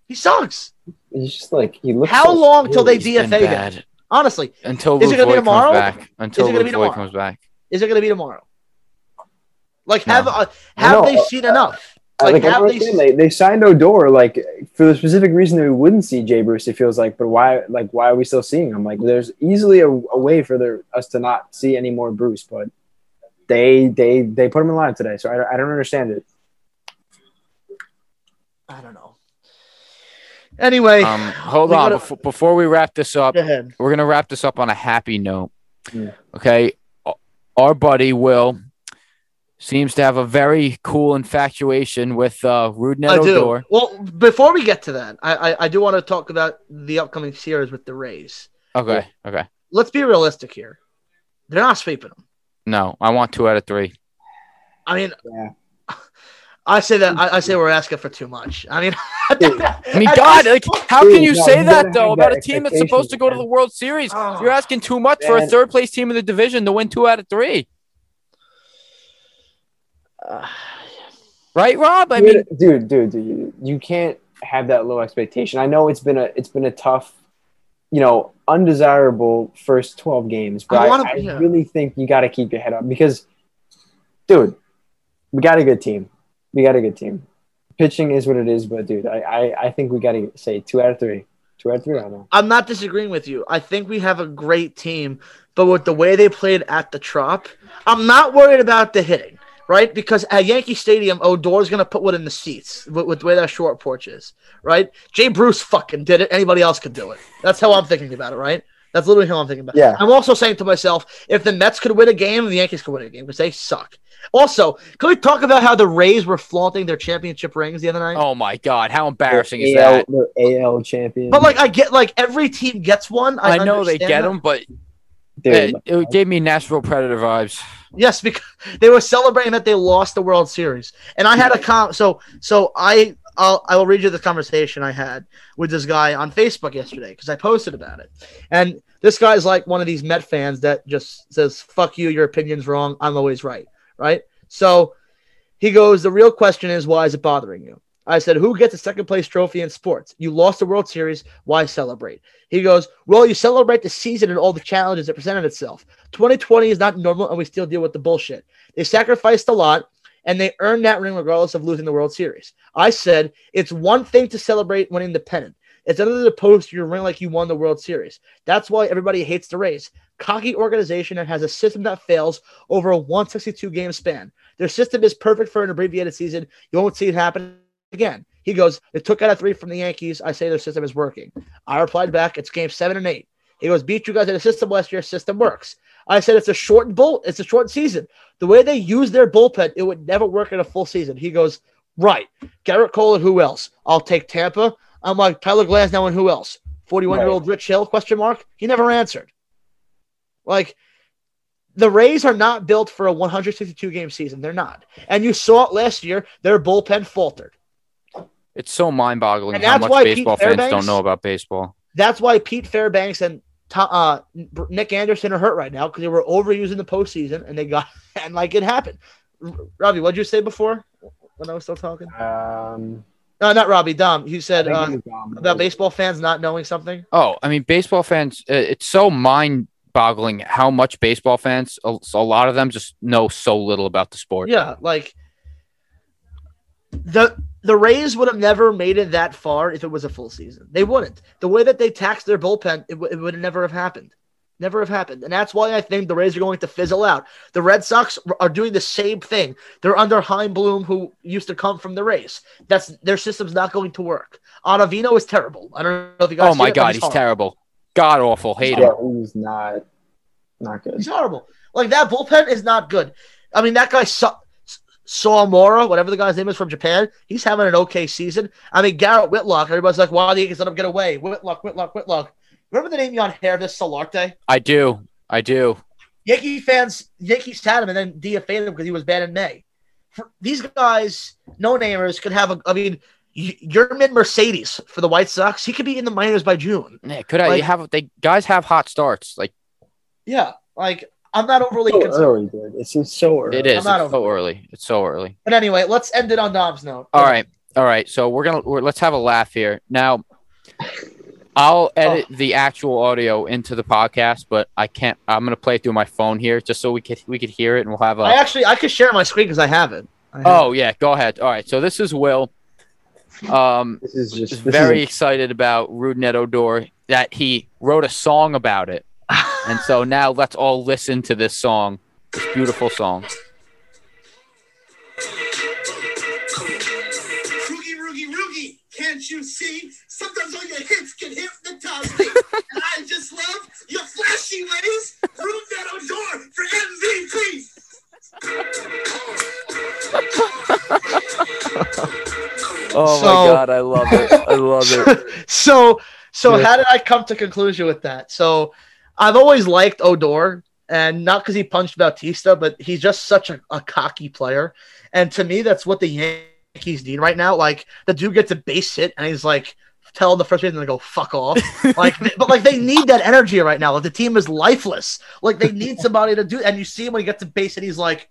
He sucks. He's just like he looks. How so long till they scary. He's been DFA him? Honestly, until Is it gonna be tomorrow? comes back. Until Is it gonna Luke be Voit tomorrow? comes back. is it going to be tomorrow? Like, No. have uh, have No, they uh, seen enough? Like, Like, have they? understand. They, they signed Odor like for the specific reason that we wouldn't see Jay Bruce. It feels like, but why? Like, why are we still seeing him? Like, there's easily a, a way for their, us to not see any more Bruce, but they they they put him in line today, so I, I don't understand it. I don't know. Anyway, Um, hold on gotta- before, before we wrap this up. go ahead. We're gonna wrap this up on a happy note. Yeah. Okay, our buddy Will seems to have a very cool infatuation with uh, Rude I do. Odor. Well, before we get to that, I, I I do want to talk about the upcoming series with the Rays. Okay, okay. Let's be realistic here. They're not sweeping them. No, I want two out of three. I mean, Yeah. I say that I, I say we're asking for too much. I mean, I mean, God, like, how can you say that though about a team that's supposed to go to the World Series? Oh. You're asking too much for a third place team in the division to win two out of three, uh, right, Rob? I mean, dude, dude, dude, you, you can't have that low expectation. I know it's been a it's been a tough, you know, undesirable first twelve games, but I I, wanna- I yeah. really think you got to keep your head up because, dude, we got a good team. We got a good team. Pitching is what it is, but dude, I I, I think we got to say two out of three. Two out of three. I don't know. I'm not disagreeing with you. I think we have a great team, but with the way they played at the Trop, I'm not worried about the hitting, right? Because at Yankee Stadium, Odor's gonna put one in the seats with, with the way that short porch is, right? Jay Bruce fucking did it. Anybody else could do it. That's how I'm thinking about it, right? That's literally how I'm thinking about it. Yeah. I'm also saying to myself, if the Mets could win a game, the Yankees could win a game because they suck. Also, can we talk about how the Rays were flaunting their championship rings the other night? oh my God, how embarrassing is AL, that? They're AL champion. But like, I get like every team gets one. I, I know they get that. them, but dude, it, it gave me Nashville Predator vibes. Yes, because they were celebrating that they lost the World Series, and I had a com. So, so I, I'll, I will read you the conversation I had with this guy on Facebook yesterday because I posted about it, and this guy's like one of these Met fans that just says "fuck you, your opinion's wrong, I'm always right," right? So, he goes, "The real question is why is it bothering you?" I said, "Who gets a second place trophy in sports? You lost the World Series. Why celebrate?" He goes, "Well, you celebrate the season and all the challenges that presented itself. 2020 is not normal, and we still deal with the bullshit. They sacrificed a lot, and they earned that ring regardless of losing the World Series. I said it's one thing to celebrate winning the pennant. It's another to post your ring like you won the World Series. That's why everybody hates the Rays. Cocky organization that has a system that fails over a 162 game span. Their system is perfect for an abbreviated season. You won't see it happen again. He goes, They took out a three from the Yankees. I say their system is working. I replied back, It's game seven and eight. He goes, Beat you guys in the system last year. System works. I said, It's a shortened bull. It's a shortened season. The way they use their bullpen, it would never work in a full season. He goes, Right. Gerrit Cole and who else? I'll take Tampa. I'm like, Tyler Glasnow and who else? 41 year old Rich Hill? Question mark. He never answered. Like, the Rays are not built for a 162 game season. They're not. And you saw it last year. Their bullpen faltered. It's so mind-boggling And how that's much why Pete baseball fans Fairbanks- don't know about baseball. That's why Pete Fairbanks and To- uh, Nick Anderson are hurt right now because they were overusing the postseason and they got and like it happened. R- Robbie, what'd you say before when I was still talking? um, No, not Robbie. Dom. You said uh, Dom. about baseball fans not knowing something. Oh, I mean, baseball fans, uh, it's so mind boggling how much baseball fans, a, a lot of them, just know so little about the sport. Yeah, like the the Rays would have never made it that far if it was a full season. They wouldn't. The way that they taxed their bullpen, it, w- it would never have happened. Never have happened. And that's why I think the Rays are going to fizzle out. The Red Sox are doing the same thing. They're under Chaim Bloom, who used to come from the Rays. That's their system's not going to work. Ottavino is terrible. I don't know if you guys. Oh my it, god, he's horrible. terrible. God awful. Hate Yeah, him. he's not not good. He's horrible. Like that bullpen is not good. I mean, that guy Sa- Sawamura, whatever the guy's name is from Japan, he's having an okay season. I mean, Garrett Whitlock. Everybody's like, "Why the Yankees let him get away?" Whitlock, Whitlock, Whitlock. Remember the name Yangervis Solarte. I do. I do. Yankee fans, Yankees had him and then DFA'd him because he was bad in May. For, these guys, no namers, could have a. I mean, Y- Yermin Mercedes for the White Sox. He could be in the minors by June. Yeah, could I Like- have they guys have hot starts? Like Yeah, like I'm not overly So concerned. early, dude. It's just so early. it is. I'm not It's so early. It's so early. But anyway, let's end it on Dom's note. All right. All right. So we're gonna we're, let's have a laugh here. Now I'll edit the actual audio into the podcast, but I can't I'm gonna play it through my phone here just so we could we could hear it and we'll have a. I actually I could share my screen because I have it. I have Oh yeah, go ahead. All right. So this is Will. Um This is just this very Is excited about Rougned Odor that he wrote a song about it. And so now let's all listen to this song, this beautiful song. Roogie, roogie, roogie, can't you see? Sometimes all your hits can hypnotize me. and I just love your flashy ways. Prove that odor for MVP. Oh So- my god, I love it. I love it. so so Yeah. how did I come to conclusion with that? So I've always liked Odor, and not because he punched Bautista, but he's just such a, a cocky player. And to me, that's what the Yankees need right now. Like the dude gets a base hit, and he's like telling the first baseman to go fuck off. like, but like they need that energy right now. Like the team is lifeless. Like they need somebody to do. And you see him when he gets a base hit, he's like.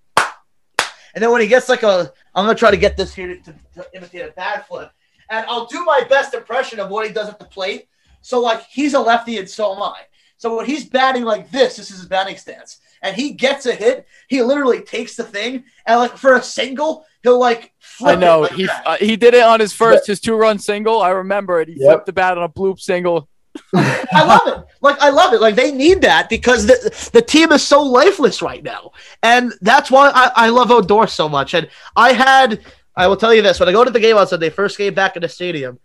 And then when he gets like a, I'm gonna try to get this here to, to, to imitate a bad flip, and I'll do my best impression of what he does at the plate. So like he's a lefty and so am I. So when he's batting like this, this is his batting stance, and he gets a hit, he literally takes the thing and like for a single, he'll like flip I know it like he that. uh, he did it on his first his two run single. I remember it. He Yep. flipped the bat on a bloop single. I love it. Like I love it. Like they need that because the the team is so lifeless right now, and that's why I, I love Odor so much. And I had, I will tell you this: when I go to the game on Sunday, first game back in the stadium,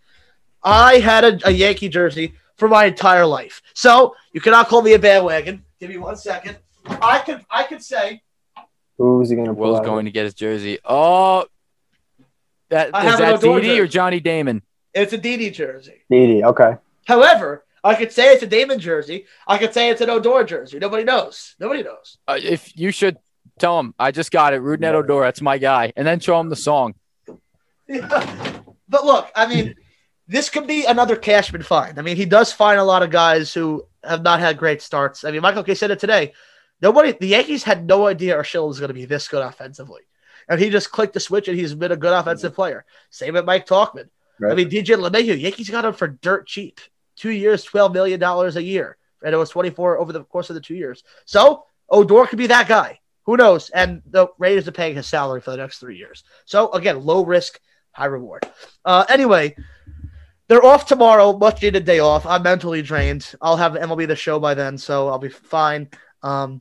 I had a, a Yankee jersey for my entire life. So you cannot call me a bandwagon. Give me one second. I could I could say who's he gonna pull Will's going to get his jersey. Oh, that I is that Odor Didi or. Johnny Damon? it's a Didi jersey. Didi. Okay. However, I could say it's a Damon jersey. I could say it's an Odor jersey. Nobody knows. Nobody knows. Uh, if you should tell him, I just got it. Rougned Yeah. Odor, that's my guy, and then show him the song. Yeah. but look, I mean, this could be another Cashman find. I mean, he does find a lot of guys who have not had great starts. I mean, Michael Kay said it today. Nobody, the Yankees had no idea Urshela was going to be this good offensively, and he just clicked the switch, and he's been a good offensive player. Same with Mike Tauchman. I mean, DJ LeMahieu, Yankees got him for dirt cheap, two years, twelve million dollars a year, and it was twenty four over the course of the two years. So Odor could be that guy. Who knows? And the Raiders are paying his salary for the next three years. So again, low risk, high reward. Uh, anyway, they're off tomorrow. Much needed day off. I'm mentally drained. I'll have MLB the show by then, so I'll be fine. Um,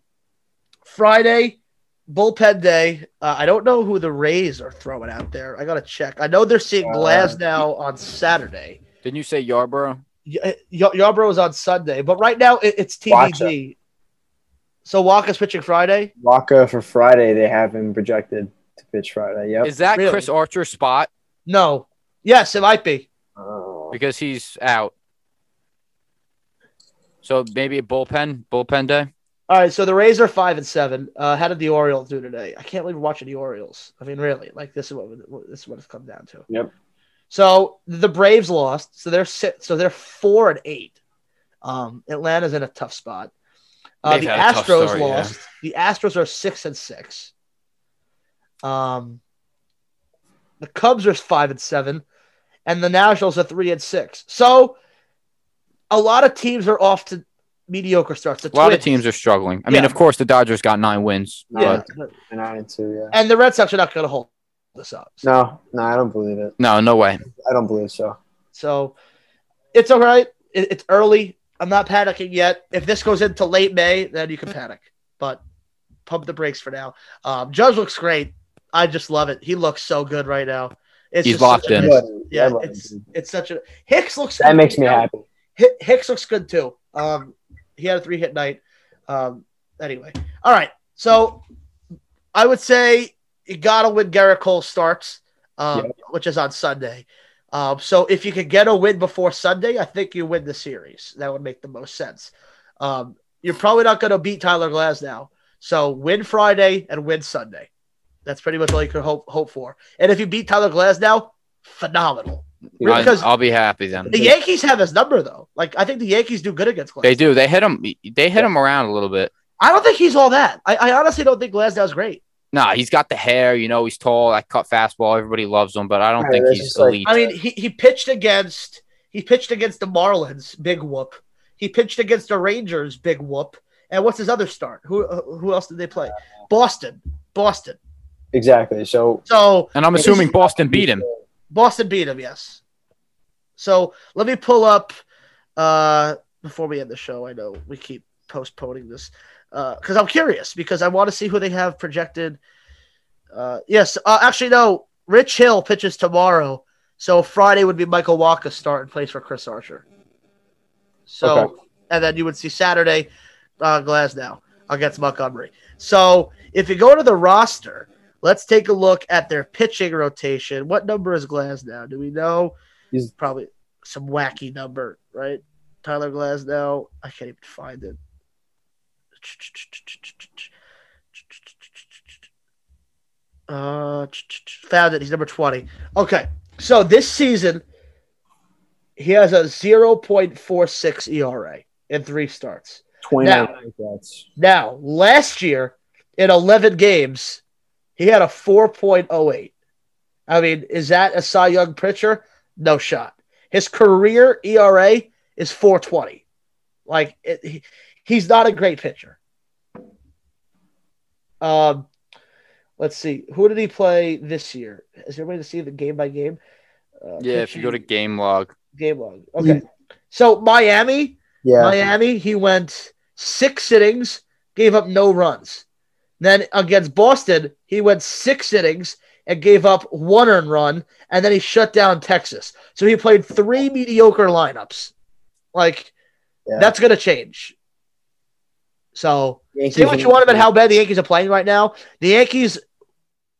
Friday, bullpen day. Uh, I don't know who the Rays are throwing out there. I gotta check. I know they're seeing Glasnow on Saturday. Didn't you say Yarbrough? Y- Y- Yarbrough is on Sunday, but right now it, it's TBD. So Wacha's pitching Friday. Wacha for Friday. They have him projected to pitch Friday. Yep. Is that Really? Chris Archer's spot No. Yes, it might be. Oh. Because he's out? So maybe a bullpen bullpen day. All right, so the Rays are five and seven. Uh, how did the Orioles do today? I can't believe we're watching the Orioles. I mean, really, like this is what this is what it's come down to. Yep. So the Braves lost, so they're sit, so they're four and eight. Um, Atlanta's in a tough spot. Uh, the had a tough Astros yeah. lost. The Astros are six and six. Um, the Cubs are five and seven, and the Nationals are three and six. So a lot of teams are off to mediocre starts. The A lot of teams are struggling. I mean, of course, the Dodgers got nine wins. Yeah, But Nine and two, yeah. and the Red Sox are not going to hold this up. No, no, I don't believe it. no, no way. I don't believe so. So it's all right. It, it's early. I'm not panicking yet. If this goes into late May, then you can panic. But pump the brakes for now. Um, Judge looks great. I just love it. He looks so good right now. It's He's just locked in. Everybody- Yeah, it's did. it's such a Hicks looks. that good makes me happy. Hicks looks good too. Um, he had a three hit night. Um, anyway, all right. So I would say you gotta win. Gerrit Cole starts, um, Yeah. which is on Sunday. Um, so if you could get a win before Sunday, I think you win the series. That would make the most sense. Um, you're probably not going to beat Tyler Glasnow. So win Friday and win Sunday. That's pretty much all you could hope hope for. And if you beat Tyler Glasnow, phenomenal. I, Because I'll be happy then. the Yankees have his number though. Like I think the Yankees do good against Glass. They do. They hit him. They hit him around a little bit. I don't think he's all that. I, I honestly don't think Glasnow's great. Nah, he's got the hair. You know, he's tall. That cut fastball. Everybody loves him, but I don't Right, think he's just like- I mean, he, he pitched against he pitched against the Marlins, big whoop. He pitched against the Rangers, big whoop. And what's his other start? Who uh, who else did they play? Boston, Boston. Exactly. So So and I'm assuming Boston beat him. Boston beat him, yes. So let me pull up uh before we end the show. I know we keep postponing this because I'm curious because I want to see who they have projected. Uh, yes, uh, actually no. Rich Hill pitches tomorrow, so Friday would be Michael Wacha start in place for Chris Archer. So Okay. and then you would see Saturday uh, Glasnow against Montgomery. So if you go to the roster, let's take a look at their pitching rotation. What number is Glasnow? Do we know? He's- probably some wacky number, right? Tyler Glasnow. I can't even find it. Uh, found it. He's number 20. Okay. So this season, he has a 0.46 ERA in three starts. twenty Now- nine. Now, last year in 11 games, he had a 4.08. I mean, is that a Cy Young pitcher? No shot. His career ERA is 420. Like, it, he, he's not a great pitcher. Um, let's see. Who did he play this year? Is there a way to see the game by game? Uh, Yeah, if you go to game log, game log. Okay. So Miami, Yeah. Miami, he went six innings, gave up no runs. Then against Boston, he went six innings and gave up one earned run, and then he shut down Texas. So he played three mediocre lineups. Like Yeah. that's gonna change. So Yankees say what you want about how bad the Yankees are playing right now. The Yankees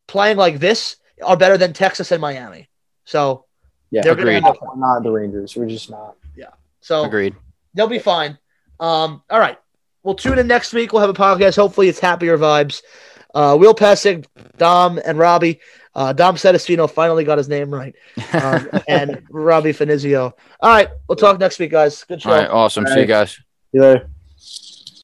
playing like this are better than Texas and Miami. So Yeah. they're gonna Agreed. We're not the Rangers. We're just not. Yeah. So agreed. they'll be fine. Um, all right. We'll tune in next week. We'll have a podcast. Hopefully, it's happier vibes. Uh, Will Passing, Dom, and Robbie. Uh, Dom Sedestino finally got his name right. Um, and Robbie Finizio. All right. We'll talk next week, guys. Good show. All right, awesome. See you guys. See you later.